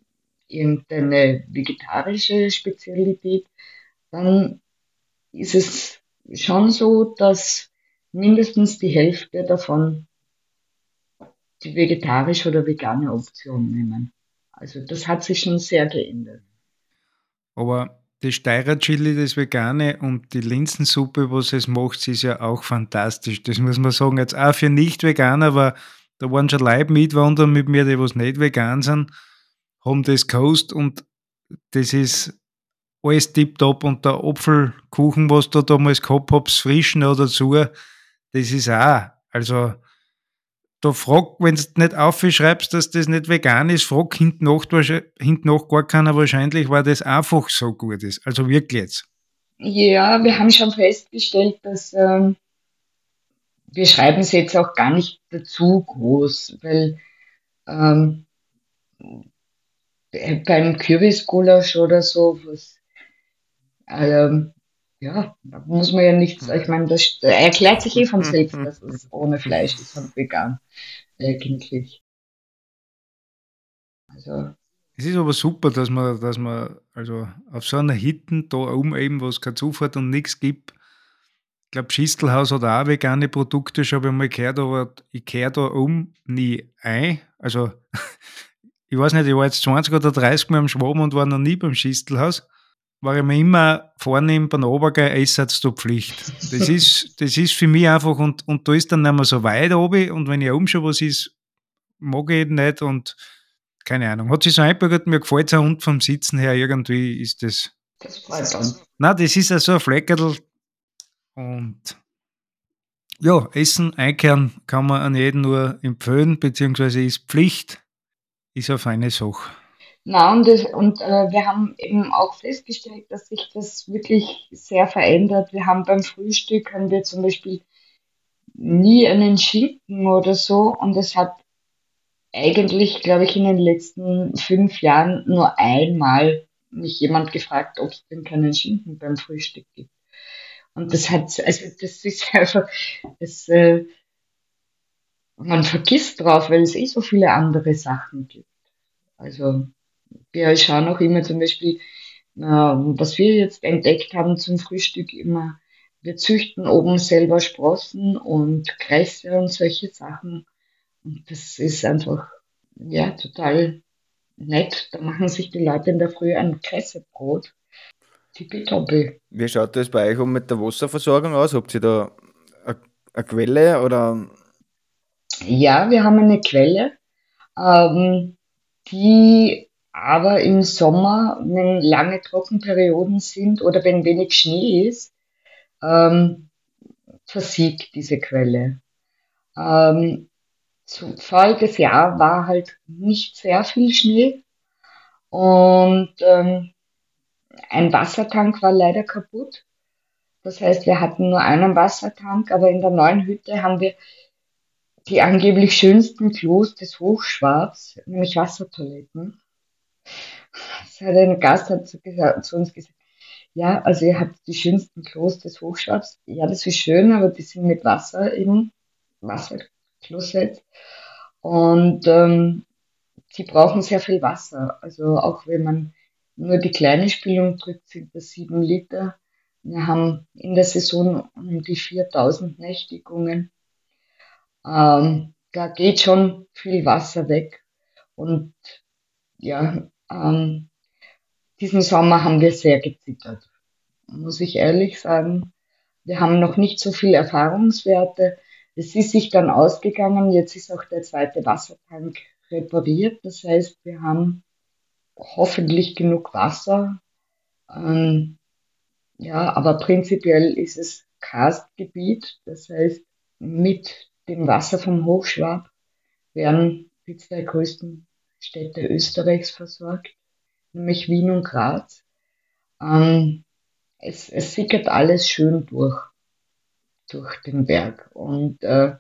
irgendeine vegetarische Spezialität, dann ist es schon so, dass mindestens die Hälfte davon die vegetarische oder vegane Option nehmen. Also das hat sich schon sehr geändert. Aber das Steirer Chili, das Vegane und die Linsensuppe, was es macht, ist ja auch fantastisch. Das muss man sagen. Jetzt auch für Nicht-Veganer, aber da waren schon Leute mitwandern mit mir, die was nicht vegan sind, haben das gekostet und das ist alles tipptopp. Und der Apfelkuchen, was du damals gehabt hab's frischen noch dazu, das ist auch, also da frag, wenn du nicht aufschreibst, dass das nicht vegan ist, frag hinten nach, hinten nach gar keiner wahrscheinlich, weil das einfach so gut ist. Also wirklich jetzt. Ja, wir haben schon festgestellt, dass ähm, wir schreiben es jetzt auch gar nicht dazu groß, weil ähm, äh, beim Kürbisgulasch oder so, was, ähm, ja, da muss man ja nichts, ich meine, das erklärt sich eh von selbst, dass es ohne Fleisch ist und vegan, eigentlich. Also, Es ist aber super, dass man, dass man also auf so einer Hitten da oben eben, wo es keine Zufahrt und nichts gibt. Ich glaube, Schistelhaus hat auch vegane Produkte, schon habe ich mal gehört, aber ich kehre da um nie ein. Also, ich weiß nicht, ich war jetzt 20 oder 30 Mal am Schwaben und war noch nie beim Schistelhaus. War ich mir immer vornehm beim Obergei, Eissatz zur Pflicht. Das ist, das ist für mich einfach, und, und da ist dann nicht mehr so weit oben, und wenn ich oben schon was ist, mag ich nicht und keine Ahnung. Hat sich so eingebürgert, mir gefällt es und vom Sitzen her irgendwie ist das. das freut uns. Na, das ist ja so ein Fleckerl. Und ja, Essen, Einkehren kann man an jeden nur empfehlen, beziehungsweise ist Pflicht, ist eine feine Sache. Na, und, und äh, wir haben eben auch festgestellt, dass sich das wirklich sehr verändert. Wir haben beim Frühstück, haben wir zum Beispiel nie einen Schinken oder so und es hat eigentlich, glaube ich, in den letzten fünf Jahren nur einmal mich jemand gefragt, ob es denn keinen Schinken beim Frühstück gibt. Und das hat, also das ist einfach, das, äh, man vergisst drauf, weil es eh so viele andere Sachen gibt. Also wir schauen auch immer zum Beispiel, äh, was wir jetzt entdeckt haben zum Frühstück immer, wir züchten oben selber Sprossen und Kresse und solche Sachen. Und das ist einfach, ja, total nett. Da machen sich die Leute in der Früh ein Kressebrot. Tippitoppi. Wie schaut das bei euch um mit der Wasserversorgung aus? Habt ihr da eine Quelle oder Ja, wir haben eine Quelle, ähm, die aber im Sommer, wenn lange Trockenperioden sind oder wenn wenig Schnee ist, ähm, versiegt diese Quelle. Ähm, voriges Jahr war halt nicht sehr viel Schnee und ähm, ein Wassertank war leider kaputt. Das heißt, wir hatten nur einen Wassertank, aber in der neuen Hütte haben wir die angeblich schönsten Klos des Hochschwabs, nämlich Wassertoiletten. Das hat ein Gast hat zu, zu, uns gesagt, ja, also ihr habt die schönsten Klos des Hochschwabs. Ja, das ist schön, aber die sind mit Wasser eben, Wasserklosett. Und ähm, die brauchen sehr viel Wasser. Also auch wenn man nur die kleine Spülung drückt, sind das sieben Liter. Wir haben in der Saison um die 4000 Nächtigungen. Ähm, da geht schon viel Wasser weg. Und ja, ähm, diesen Sommer haben wir sehr gezittert, muss ich ehrlich sagen. Wir haben noch nicht so viel Erfahrungswerte. Es ist sich dann ausgegangen. Jetzt ist auch der zweite Wassertank repariert. Das heißt, wir haben hoffentlich genug Wasser. Ähm, ja, aber prinzipiell ist es Karstgebiet. Das heißt, mit dem Wasser vom Hochschwab werden die zwei größten Städte Österreichs versorgt, nämlich Wien und Graz. Ähm, es, es sickert alles schön durch, durch den Berg. Und äh,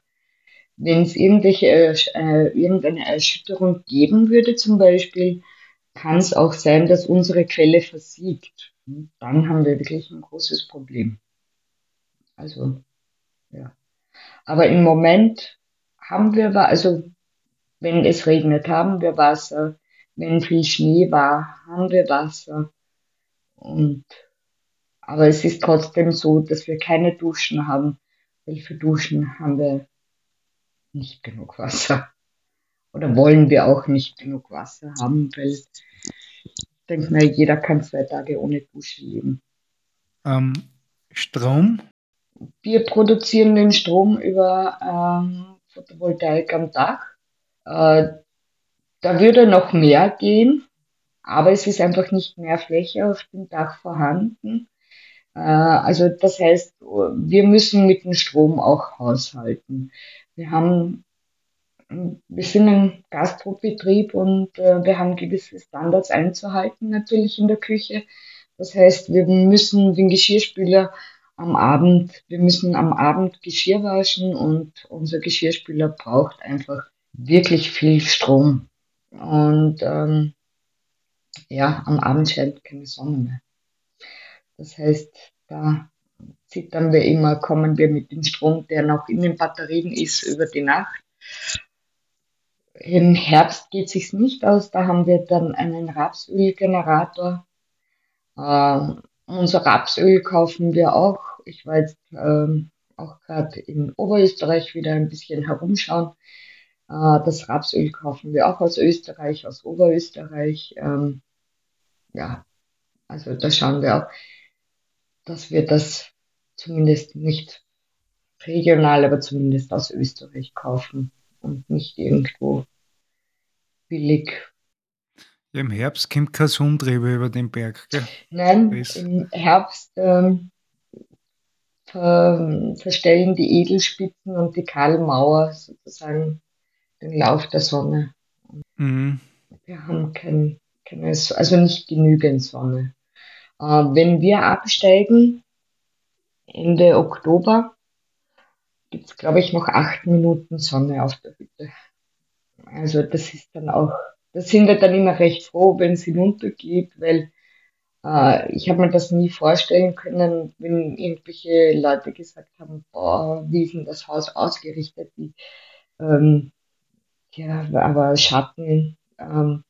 wenn es irgendwelche, äh, irgendeine Erschütterung geben würde, zum Beispiel, kann es auch sein, dass unsere Quelle versiegt. Und dann haben wir wirklich ein großes Problem. Also, ja. Aber im Moment haben wir, also, wenn es regnet, haben wir Wasser. Wenn viel Schnee war, haben wir Wasser. Und, aber es ist trotzdem so, dass wir keine Duschen haben, weil für Duschen haben wir nicht genug Wasser. Oder wollen wir auch nicht genug Wasser haben, weil ich denke mal, jeder kann zwei Tage ohne Dusche leben. Ähm, Strom? Wir produzieren den Strom über ähm, Photovoltaik am Dach. Äh, da würde noch mehr gehen, aber es ist einfach nicht mehr Fläche auf dem Dach vorhanden. Äh, also das heißt, wir müssen mit dem Strom auch haushalten. Wir haben, wir sind ein Gastrobetrieb und äh, wir haben gewisse Standards einzuhalten natürlich in der Küche. Das heißt, wir müssen den Geschirrspüler am Abend, wir müssen am Abend Geschirr waschen und unser Geschirrspüler braucht einfach wirklich viel Strom. Und ähm, ja, am Abend scheint keine Sonne mehr. Das heißt, da zittern wir immer, kommen wir mit dem Strom, der noch in den Batterien ist, über die Nacht. Im Herbst geht sich's nicht aus, da haben wir dann einen Rapsölgenerator. Äh, unser Rapsöl kaufen wir auch. Ich war jetzt ähm, auch gerade in Oberösterreich wieder ein bisschen herumschauen. Äh, das Rapsöl kaufen wir auch aus Österreich, aus Oberösterreich. Ähm, ja, also da schauen wir auch, dass wir das zumindest nicht regional, aber zumindest aus Österreich kaufen und nicht irgendwo billig. Ja, Im Herbst kommt kein Sonnentriebe über den Berg, gell? Nein, das im Herbst ähm, ver verstellen die Edelspitzen und die Kahlmauer sozusagen den Lauf der Sonne. Mhm. Wir haben kein, keine, also nicht genügend Sonne. Äh, wenn wir absteigen, Ende Oktober gibt es, glaube ich, noch acht Minuten Sonne auf der Hütte. Also das ist dann auch, da sind wir dann immer recht froh, wenn es hinuntergeht, weil äh, ich habe mir das nie vorstellen können, wenn irgendwelche Leute gesagt haben, boah, wie ist denn das Haus ausgerichtet? Wie, ähm, ja, aber Schatten, ähm,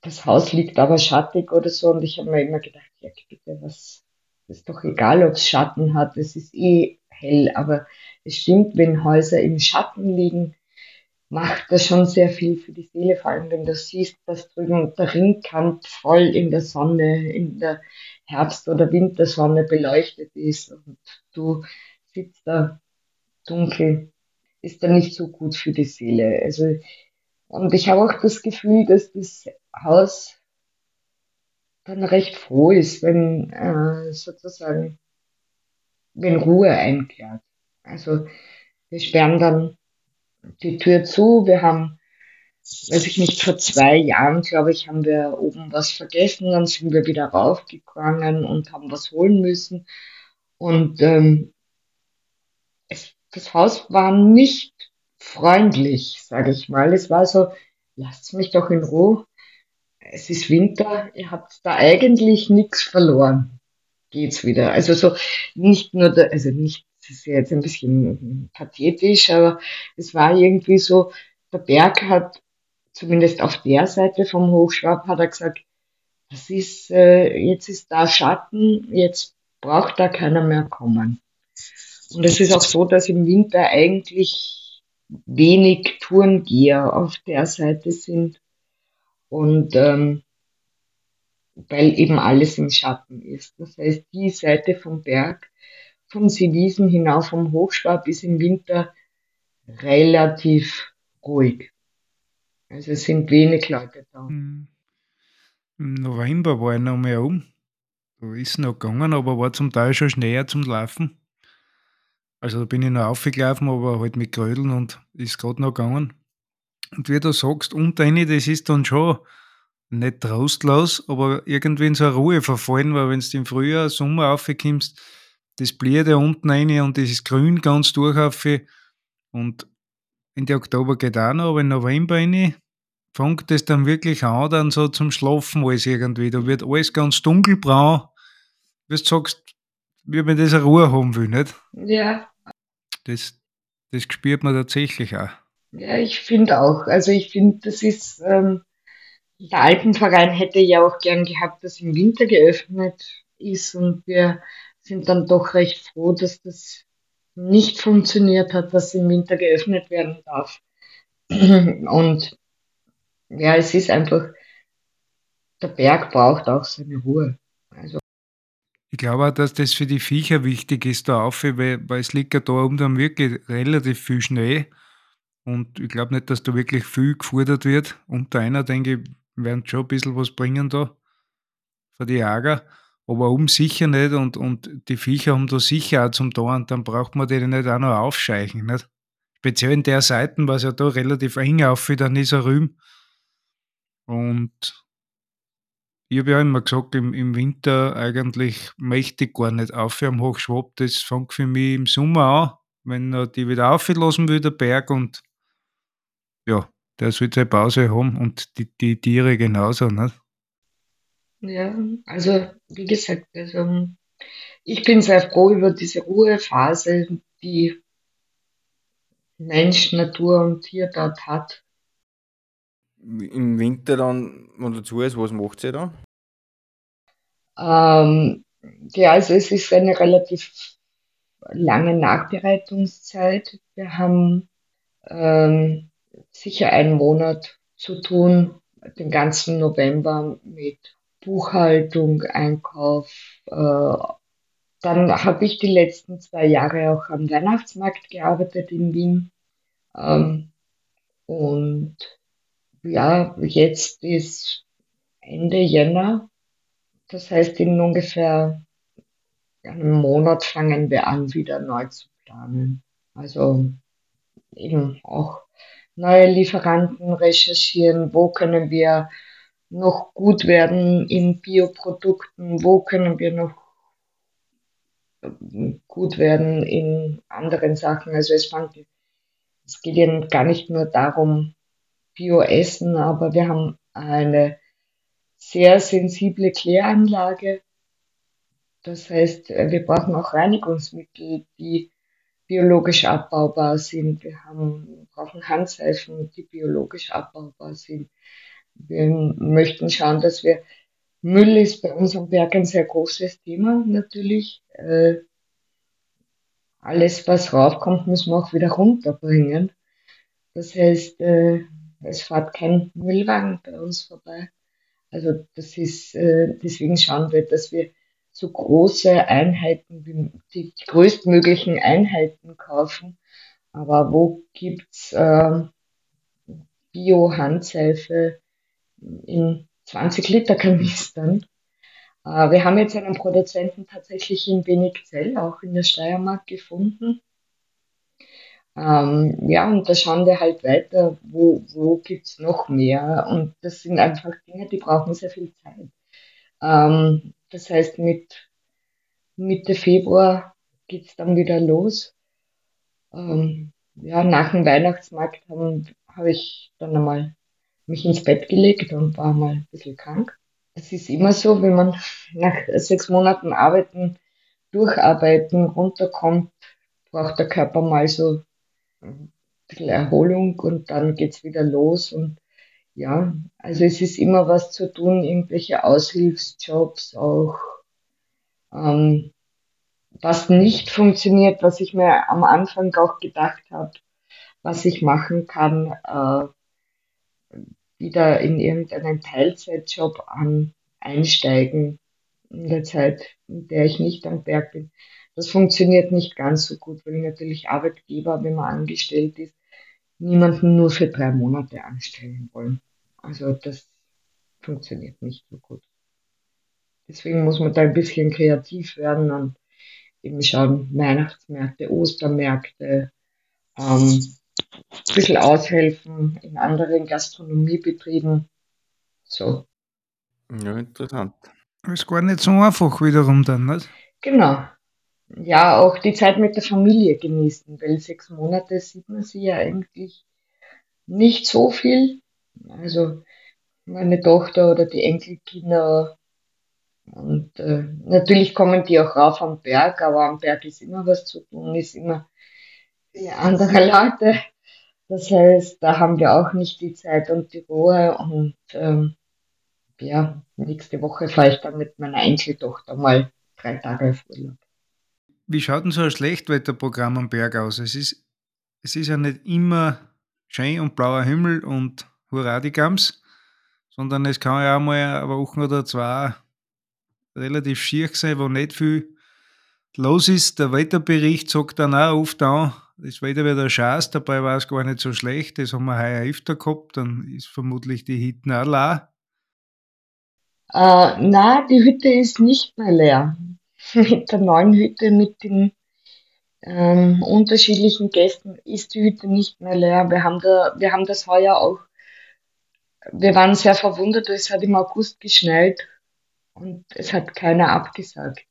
das Haus liegt aber schattig oder so und ich habe mir immer gedacht, ja bitte, was, ist doch egal, ob es Schatten hat, es ist eh hell, aber es stimmt, wenn Häuser im Schatten liegen, macht das schon sehr viel für die Seele, vor allem wenn du siehst, dass drüben der Ringkant voll in der Sonne, in der Herbst- oder Wintersonne beleuchtet ist und du sitzt da dunkel, ist dann nicht so gut für die Seele. Also, und ich habe auch das Gefühl, dass das Haus dann recht froh ist, wenn äh, sozusagen, wenn Ruhe einkehrt. Also wir sperren dann die Tür zu, wir haben weiß ich nicht, vor zwei Jahren, glaube ich, haben wir oben was vergessen, dann sind wir wieder raufgegangen und haben was holen müssen. Und ähm, es, das Haus war nicht freundlich, sage ich mal. Es war so, lasst mich doch in Ruhe. Es ist Winter, ihr habt da eigentlich nichts verloren. Geht's wieder. Also so nicht nur, da, also nicht, das ist jetzt ein bisschen pathetisch, aber es war irgendwie so, der Berg hat zumindest auf der Seite vom Hochschwab hat er gesagt, das ist, äh, jetzt ist da Schatten, jetzt braucht da keiner mehr kommen. Und es ist auch so, dass im Winter eigentlich wenig Tourengeher auf der Seite sind. Und ähm, weil eben alles im Schatten ist. Das heißt, die Seite vom Berg, vom Seewiesen hinauf vom Hochschwab ist im Winter relativ ruhig. Also es sind wenig Leute da. Hm. Im November war ich noch mehr um. Da ist noch gegangen, aber war zum Teil schon schneller zum Laufen. Also da bin ich noch aufgelaufen, aber halt mit Grödeln und ist gerade noch gegangen. Und wie du sagst, unter eine, das ist dann schon nicht trostlos, aber irgendwie in so eine Ruhe verfallen, weil wenn du im Frühjahr, Sommer aufkommst, das bliert ja unten rein und das ist grün ganz durch auf und Ende Oktober geht auch noch, aber im November rein, fängt es dann wirklich an, dann so zum Schlafen alles irgendwie. Da wird alles ganz dunkelbraun. Wie du sagst, wie man das eine Ruhe haben will, nicht? Ja. Das, das spürt man tatsächlich auch. Ja, ich finde auch. Also ich finde, das ist, ähm, der Alpenverein hätte ja auch gern gehabt, dass im Winter geöffnet ist und wir sind dann doch recht froh, dass das nicht funktioniert hat, dass im Winter geöffnet werden darf. Und ja, es ist einfach, der Berg braucht auch seine Ruhe. Also ich glaube auch, dass das für die Viecher wichtig ist, da auf, weil, weil es liegt ja da oben dann wirklich relativ viel Schnee. Und ich glaube nicht, dass da wirklich viel gefordert wird. Unter einer, denke ich, werden schon ein bisschen was bringen da für die Jäger. Aber oben sicher nicht und, und die Viecher haben da sicher auch zum Tor dann braucht man die nicht auch noch aufscheichen. Nicht? Speziell in der Seite, was ja da relativ eng auf, dann ist er rühm. Und ich habe ja immer gesagt, im, im Winter eigentlich möchte ich gar nicht auf am Hochschwab. Das fängt für mich im Sommer an, wenn er die wieder auflassen will, der Berg. Und ja, der soll seine Pause haben und die, die Tiere genauso. Nicht? Ja, also wie gesagt, also ich bin sehr froh über diese Ruhephase, die Mensch, Natur und Tier dort hat. Im Winter dann, wenn dazu ist, was macht sie da? Ähm, ja, also es ist eine relativ lange Nachbereitungszeit. Wir haben ähm, sicher einen Monat zu tun, den ganzen November mit Buchhaltung, Einkauf. Äh, dann habe ich die letzten zwei Jahre auch am Weihnachtsmarkt gearbeitet in Wien. Ähm, und ja, jetzt ist Ende Jänner. Das heißt, in ungefähr einem Monat fangen wir an, wieder neu zu planen. Also eben auch neue Lieferanten recherchieren, wo können wir noch gut werden in Bioprodukten, wo können wir noch gut werden in anderen Sachen. Also es, fängt, es geht ja gar nicht nur darum, Bio-Essen, aber wir haben eine sehr sensible Kläranlage. Das heißt, wir brauchen auch Reinigungsmittel, die biologisch abbaubar sind. Wir haben, brauchen Handseifen, die biologisch abbaubar sind. Wir möchten schauen, dass wir Müll ist bei uns am Berg ein sehr großes Thema natürlich. Äh, alles, was raufkommt, müssen wir auch wieder runterbringen. Das heißt, äh, es fährt kein Müllwagen bei uns vorbei. Also das ist, äh, deswegen schauen wir, dass wir so große Einheiten, die, die größtmöglichen Einheiten kaufen. Aber wo gibt's äh, Bio-Handseife in 20 Liter Kanistern? Äh, wir haben jetzt einen Produzenten tatsächlich in Wenigzell, auch in der Steiermark, gefunden. Ähm, ja, und da schauen wir halt weiter, wo, wo gibt's noch mehr. Und das sind einfach Dinge, die brauchen sehr viel Zeit. Ähm, das heißt, mit Mitte Februar geht's dann wieder los. Ähm, ja, nach dem Weihnachtsmarkt habe hab ich dann einmal mich ins Bett gelegt und war mal ein bisschen krank. Es ist immer so, wenn man nach sechs Monaten Arbeiten, Durcharbeiten runterkommt, braucht der Körper mal so ein bisschen Erholung und dann geht's wieder los und ja, also es ist immer was zu tun, irgendwelche Aushilfsjobs auch. Ähm, was nicht funktioniert, was ich mir am Anfang auch gedacht habe, was ich machen kann, äh, wieder in irgendeinen Teilzeitjob an, einsteigen in der Zeit, in der ich nicht am Berg bin. Das funktioniert nicht ganz so gut, weil natürlich Arbeitgeber, wenn man angestellt ist, niemanden nur für drei Monate anstellen wollen. Also das funktioniert nicht so gut. Deswegen muss man da ein bisschen kreativ werden und eben schauen, Weihnachtsmärkte, Ostermärkte, ähm, ein bisschen aushelfen in anderen Gastronomiebetrieben. So. Ja, interessant. Ist gar nicht so einfach wiederum dann, nicht? Genau. Ja, auch die Zeit mit der Familie genießen, weil sechs Monate sieht man sie ja eigentlich nicht so viel. Also meine Tochter oder die Enkelkinder. Und äh, natürlich kommen die auch rauf am Berg, aber am Berg ist immer was zu tun, ist immer viele andere Leute. Das heißt, da haben wir auch nicht die Zeit und die Ruhe. Und ähm, ja, nächste Woche fahre ich dann mit meiner Enkeltochter mal drei Tage auf. Wie schaut denn so ein Schlechtwetterprogramm am Berg aus? Es ist, es ist ja nicht immer schön und blauer Himmel und Hurra die Gams, sondern es kann ja auch mal eine Woche oder zwei relativ schier sein, wo nicht viel los ist. Der Wetterbericht sagt dann auch oft an, das Wetter wird ein Schatz, dabei war es gar nicht so schlecht. Das haben wir heuer öfter gehabt, dann ist vermutlich die Hütte auch leer. Äh, na, die Hütte ist nicht mehr leer. mit der neuen Hütte, mit den ähm, unterschiedlichen Gästen ist die Hütte nicht mehr leer. Wir haben, da, wir haben das heuer auch, wir waren sehr verwundert, es hat im August geschneit und es hat keiner abgesagt.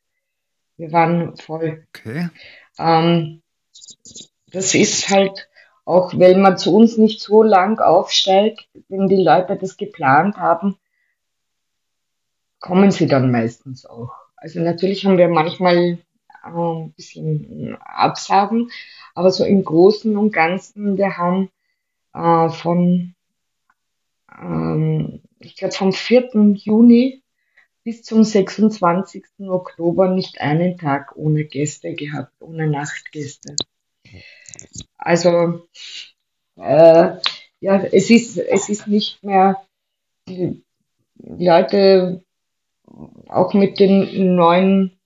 Wir waren voll. Okay. Ähm, das ist halt auch, weil man zu uns nicht so lang aufsteigt, wenn die Leute das geplant haben, kommen sie dann meistens auch. Also natürlich haben wir manchmal äh, ein bisschen Absagen, aber so im Großen und Ganzen, wir haben äh, von, ähm, ich glaube, vom 4. Juni bis zum 26. Oktober nicht einen Tag ohne Gäste gehabt, ohne Nachtgäste. Also äh, ja, es ist, es ist nicht mehr, die Leute auch mit dem neuen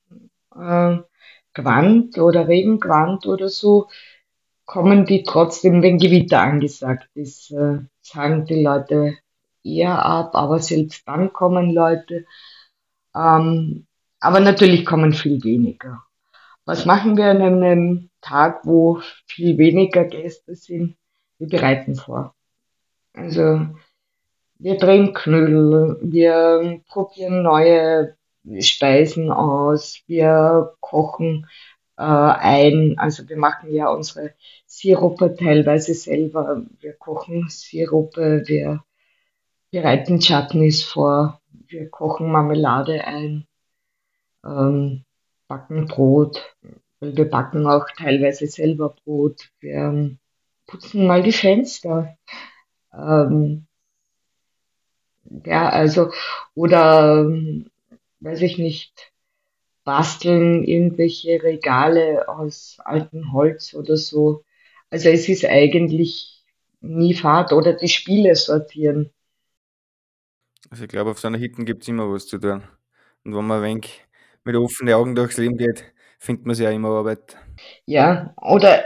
äh, Gewand oder Regengewand oder so, kommen die trotzdem, wenn Gewitter angesagt ist, äh, sagen die Leute eher ab, aber selbst dann kommen Leute. Ähm, aber natürlich kommen viel weniger. Was machen wir an einem Tag, wo viel weniger Gäste sind? Wir bereiten vor. Also wir drehen Knödel, wir probieren neue Speisen aus, wir kochen äh, ein, also wir machen ja unsere Sirupe teilweise selber, wir kochen Sirupe, wir bereiten Chutneys vor, wir kochen Marmelade ein, ähm, backen Brot, wir backen auch teilweise selber Brot, wir putzen mal die Fenster. Ähm, ja, also, oder, weiß ich nicht, basteln irgendwelche Regale aus altem Holz oder so. Also es ist eigentlich nie Fahrt oder die Spiele sortieren. Also ich glaube, auf so einer Hitten gibt es immer was zu tun. Und wenn man ein wenig mit offenen Augen durchs Leben geht, findet man sich ja immer Arbeit. Ja, oder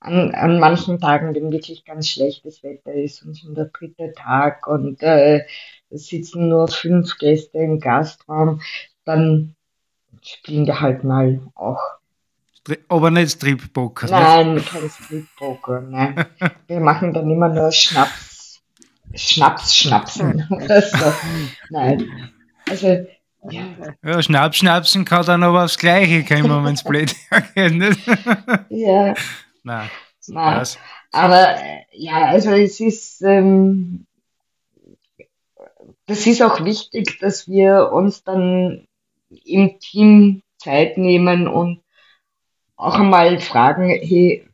an, an manchen Tagen, wenn wirklich ganz schlechtes Wetter ist und schon der dritte Tag und äh, es sitzen nur fünf Gäste im Gastraum, dann spielen wir halt mal auch aber nicht Strippoker. Nein, kein Strippoker, nein. Wir machen dann immer nur Schnaps, Schnaps, Schnapsen oder so. Nein. Also, ja. ja, Schnaps, Schnapsen kann dann aber aufs Gleiche kommen, wenn es blöd hergeht. Ja. Nein. Nein. Aber ja, also es ist, ähm, das ist auch wichtig, dass wir uns dann im Team Zeit nehmen und auch einmal fragen, hey,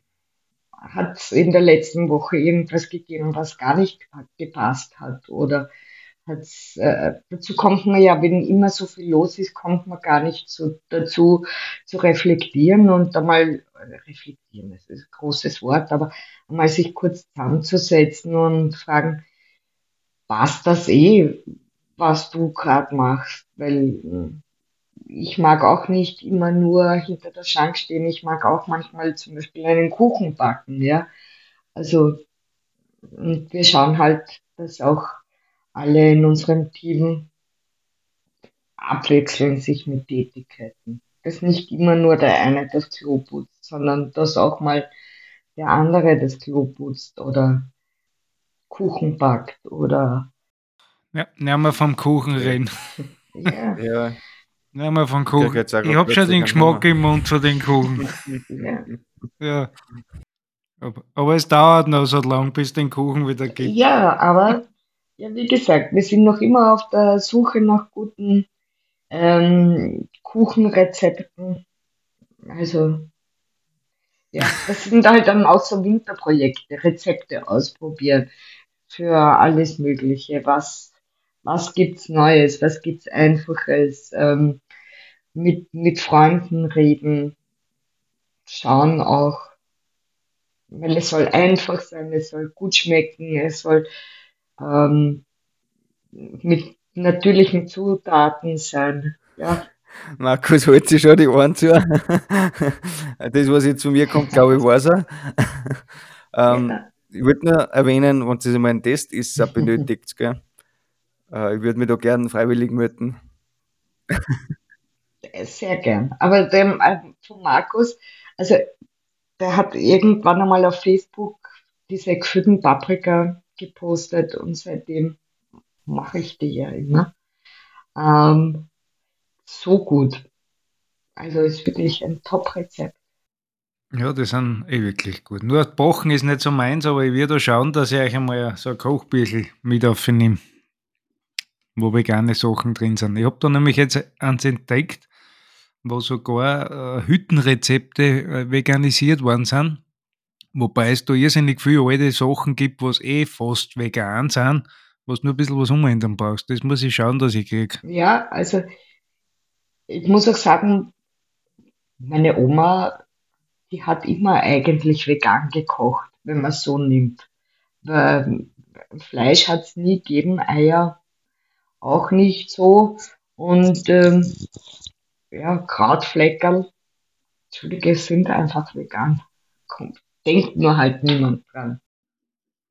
hat es in der letzten Woche irgendwas gegeben, was gar nicht gepasst hat? Oder hat's, äh, dazu kommt man ja, wenn immer so viel los ist, kommt man gar nicht so dazu zu reflektieren und einmal äh, reflektieren, das ist ein großes Wort, aber einmal sich kurz zusammenzusetzen und fragen, passt das eh, was du gerade machst? Weil hm, ich mag auch nicht immer nur hinter der Schrank stehen. Ich mag auch manchmal zum Beispiel einen Kuchen backen, ja. Also, und wir schauen halt, dass auch alle in unserem Team abwechseln sich mit Tätigkeiten. Dass nicht immer nur der eine das Klo putzt, sondern dass auch mal der andere das Klo putzt oder Kuchen backt oder. Ja, nehmen wir vom Kuchen reden. ja. ja. Nehmen wir vom Kuchen. Ich, ich habe schon den Geschmack im Mund von den Kuchen. ja. ja. Aber, aber, es dauert noch so lang, bis den Kuchen wieder gibt. Ja, aber ja, wie gesagt, wir sind noch immer auf der Suche nach guten ähm, Kuchenrezepten. Also, ja, das sind halt dann auch so Winterprojekte, Rezepte ausprobieren für alles Mögliche. Was, was gibt's Neues? Was gibt's Einfaches? Ähm, mit, mit Freunden reden, schauen auch, weil es soll einfach sein, es soll gut schmecken, es soll ähm, mit natürlichen Zutaten sein. Ja. Markus holt sich schon die Ohren zu. das, was jetzt zu mir kommt, glaube ich, weiß er. ähm, ja. Ich wollte nur erwähnen, wenn es einmal ein Test ist, benötigt. Gell? Äh, ich würde mich da gerne freiwillig melden. Sehr gern. Aber dem äh, von Markus, also der hat irgendwann einmal auf Facebook diese gefüllten Paprika gepostet und seitdem mache ich die ja immer. Ähm, so gut. Also ist wirklich ein Top-Rezept. Ja, die sind eh wirklich gut. Nur Bochen ist nicht so meins, aber ich werde schauen, dass ich euch einmal so ein Kochbüchel mit aufnehme, wo vegane Sachen drin sind. Ich habe da nämlich jetzt eins entdeckt, wo sogar äh, Hüttenrezepte äh, veganisiert worden sind. Wobei es da irrsinnig viele alte Sachen gibt, was eh fast vegan sind, was nur ein bisschen was umändern brauchst. Das muss ich schauen, dass ich kriege. Ja, also ich muss auch sagen, meine Oma, die hat immer eigentlich vegan gekocht, wenn man es so nimmt. Weil Fleisch hat es nie gegeben, Eier auch nicht so. Und ähm, ja, Krautfleckerl, Entschuldige, sind einfach vegan. Kommt, denkt nur halt niemand dran.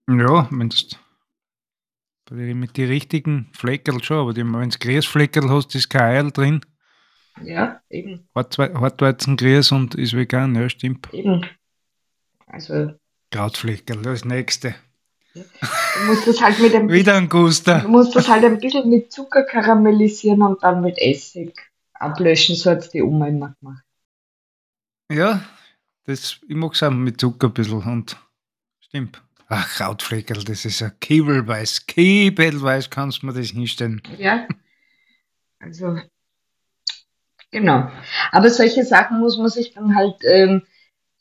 Ja, meinst mit den richtigen Fleckerl schon, aber wenn du Grießfleckerl hast, ist kein Eier drin. Ja, eben. Hartweizengrieß und ist vegan, ja, stimmt. Eben. Also. Krautfleckerl, das nächste. Ja. Du musst das halt mit einem Wieder ein Guster. Du musst das halt ein bisschen mit Zucker karamellisieren und dann mit Essig ablöschen, so hat es die Oma immer gemacht. Ja, das, ich mag es auch mit Zucker ein bisschen und stimmt. Ach, Krautfleckerl, das ist ein Kiebelweiß. Kiebelweiß kannst du mir das hinstellen. Ja, also, genau. Aber solche Sachen muss man sich dann halt, ähm,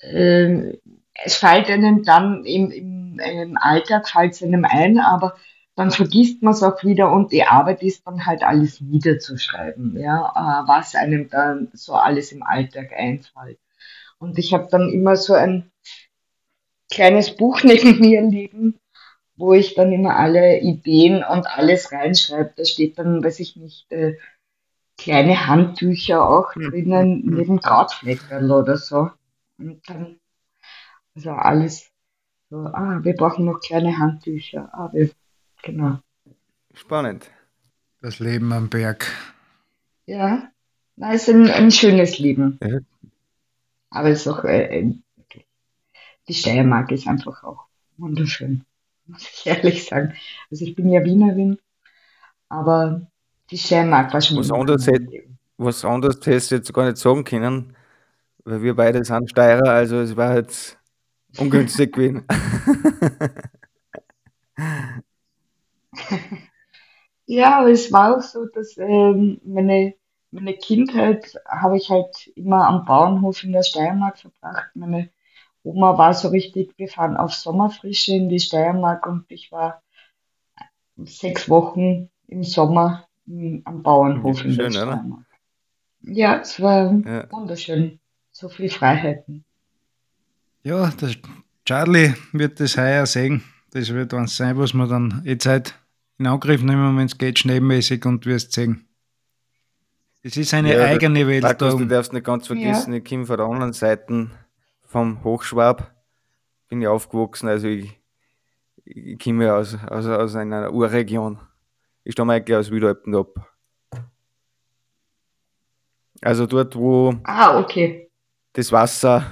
ähm, es fällt einem dann im, im, im Alltag, fällt einem ein, aber dann vergisst man es auch wieder und die Arbeit ist dann halt alles niederzuschreiben, ja, äh, was einem dann so alles im Alltag einfällt. Und ich habe dann immer so ein kleines Buch neben mir liegen, wo ich dann immer alle Ideen und alles reinschreibe. Da steht dann, weiß ich nicht, äh, kleine Handtücher auch hm. drinnen, neben Krautfleckerl oder so. Und dann, also alles so, ah, wir brauchen noch kleine Handtücher. Ah, wir Genau. Spannend. Das Leben am Berg. Ja, na, ist ein, ein schönes Leben. Ja. Aber es ist auch, äh, die Steiermark ist einfach auch wunderschön, muss ich ehrlich sagen. Also ich bin ja Wienerin, aber die Steiermark war schon Was anderes, hätte, was anderes hättest du jetzt gar nicht sagen können, weil wir beide sind Steirer, also es war jetzt ungünstig gewesen. Ja, aber es war auch so, dass ähm, meine, meine Kindheit habe ich halt immer am Bauernhof in der Steiermark verbracht. Meine Oma war so richtig, wir fahren auf Sommerfrische in die Steiermark und ich war sechs Wochen im Sommer mm, am Bauernhof in der Schön, oder? Steiermark. Ja, es war Ja. wunderschön. So viel Freiheiten. Ja, der Charlie wird das heuer sehen. Das wird was sein, was wir dann eh Zeit in Angriff nehmen, wenn es geht, schnellmäßig und wirst sehen. Es ist eine Ja, eigene Welt Markus, du darfst nicht ganz vergessen, ich komme von der anderen Seite vom Hochschwab, bin ich aufgewachsen, also ich, ich komme ja aus, aus, aus einer Urregion. Ich stamme eigentlich aus Wiedalpen ab. Also dort, wo Ah, okay. das Wasser,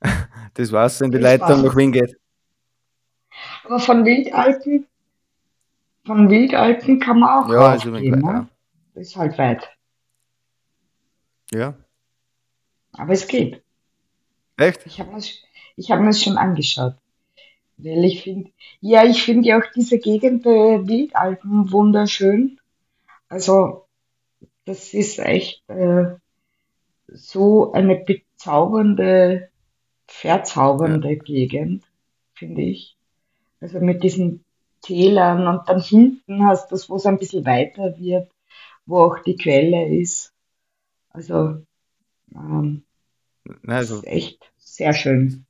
das Wasser in die Das Leitung nach Wien geht. Aber von Wildalpen, von Wildalpen kann man auch Ja, also raufgehen, mit, ne? Das ist halt weit. ja. Aber es geht. Echt? Ich habe mir, ich hab mir schon angeschaut. Weil ich finde, ja, ich finde ja auch diese Gegend der Wildalpen wunderschön. Also, das ist echt äh, so eine bezaubernde, verzaubernde Gegend, finde ich. Also mit diesen Tälern und dann hinten hast du es, wo es ein bisschen weiter wird, wo auch die Quelle ist. Also, ähm, Nein, also, ist echt sehr schön.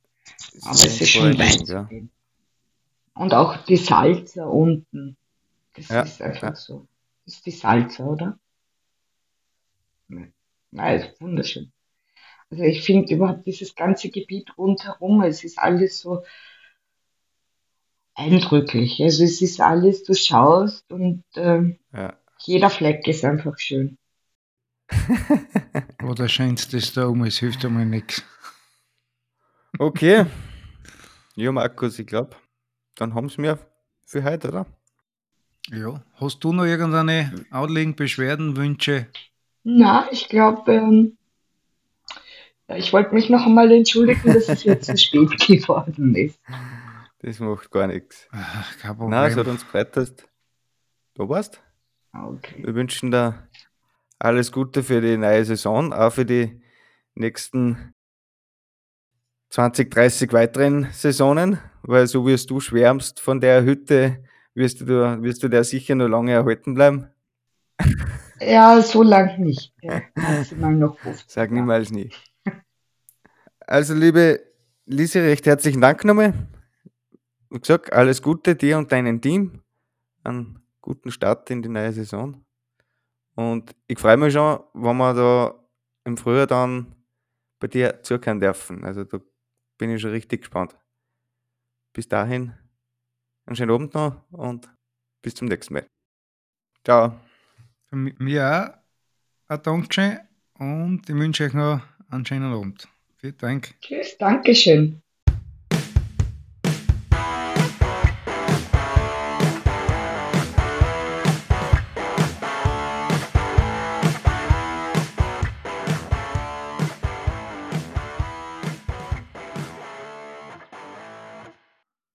Aber es ist schon weit ja. Und auch die Salzer unten. Das Ja, ist einfach ja. so. Das ist die Salzer, oder? Nein, ist wunderschön. Also ich finde überhaupt dieses ganze Gebiet rundherum, es ist alles so eindrücklich. Also es ist alles, du schaust und ähm, Ja. Jeder Fleck ist einfach schön. Wo der Schönste ist da oben, es hilft einmal nichts. Okay. Ja, Markus, ich glaube, dann haben sie mir für heute, oder? Ja. Hast du noch irgendeine Anliegen, Beschwerden, Wünsche? Na, ich glaube, ähm, ich wollte mich noch einmal entschuldigen, dass es jetzt zu spät geworden ist. Das macht gar nichts. Ach, kein Problem. Nein, es hat uns gefreut, dass du da warst. Okay. Wir wünschen dir alles Gute für die neue Saison, auch für die nächsten 20, 30 weiteren Saisonen, weil so wie es du schwärmst von der Hütte, wirst du, da- wirst du der sicher noch lange erhalten bleiben. Ja, so lang nicht. Ja. Maximal noch 50. Sag niemals nie. Also, liebe Lisi, recht herzlichen Dank nochmal. Wie gesagt, alles Gute dir und deinem Team. Einen guten Start in die neue Saison. Und ich freue mich schon, wenn wir da im Frühjahr dann bei dir zuhören dürfen. Also, da bin ich schon richtig gespannt. Bis dahin, einen schönen Abend noch und bis zum nächsten Mal. Ciao. Von mi- mir auch ein Dankeschön und ich wünsche euch noch einen schönen Abend. Vielen Dank. Tschüss, Dankeschön.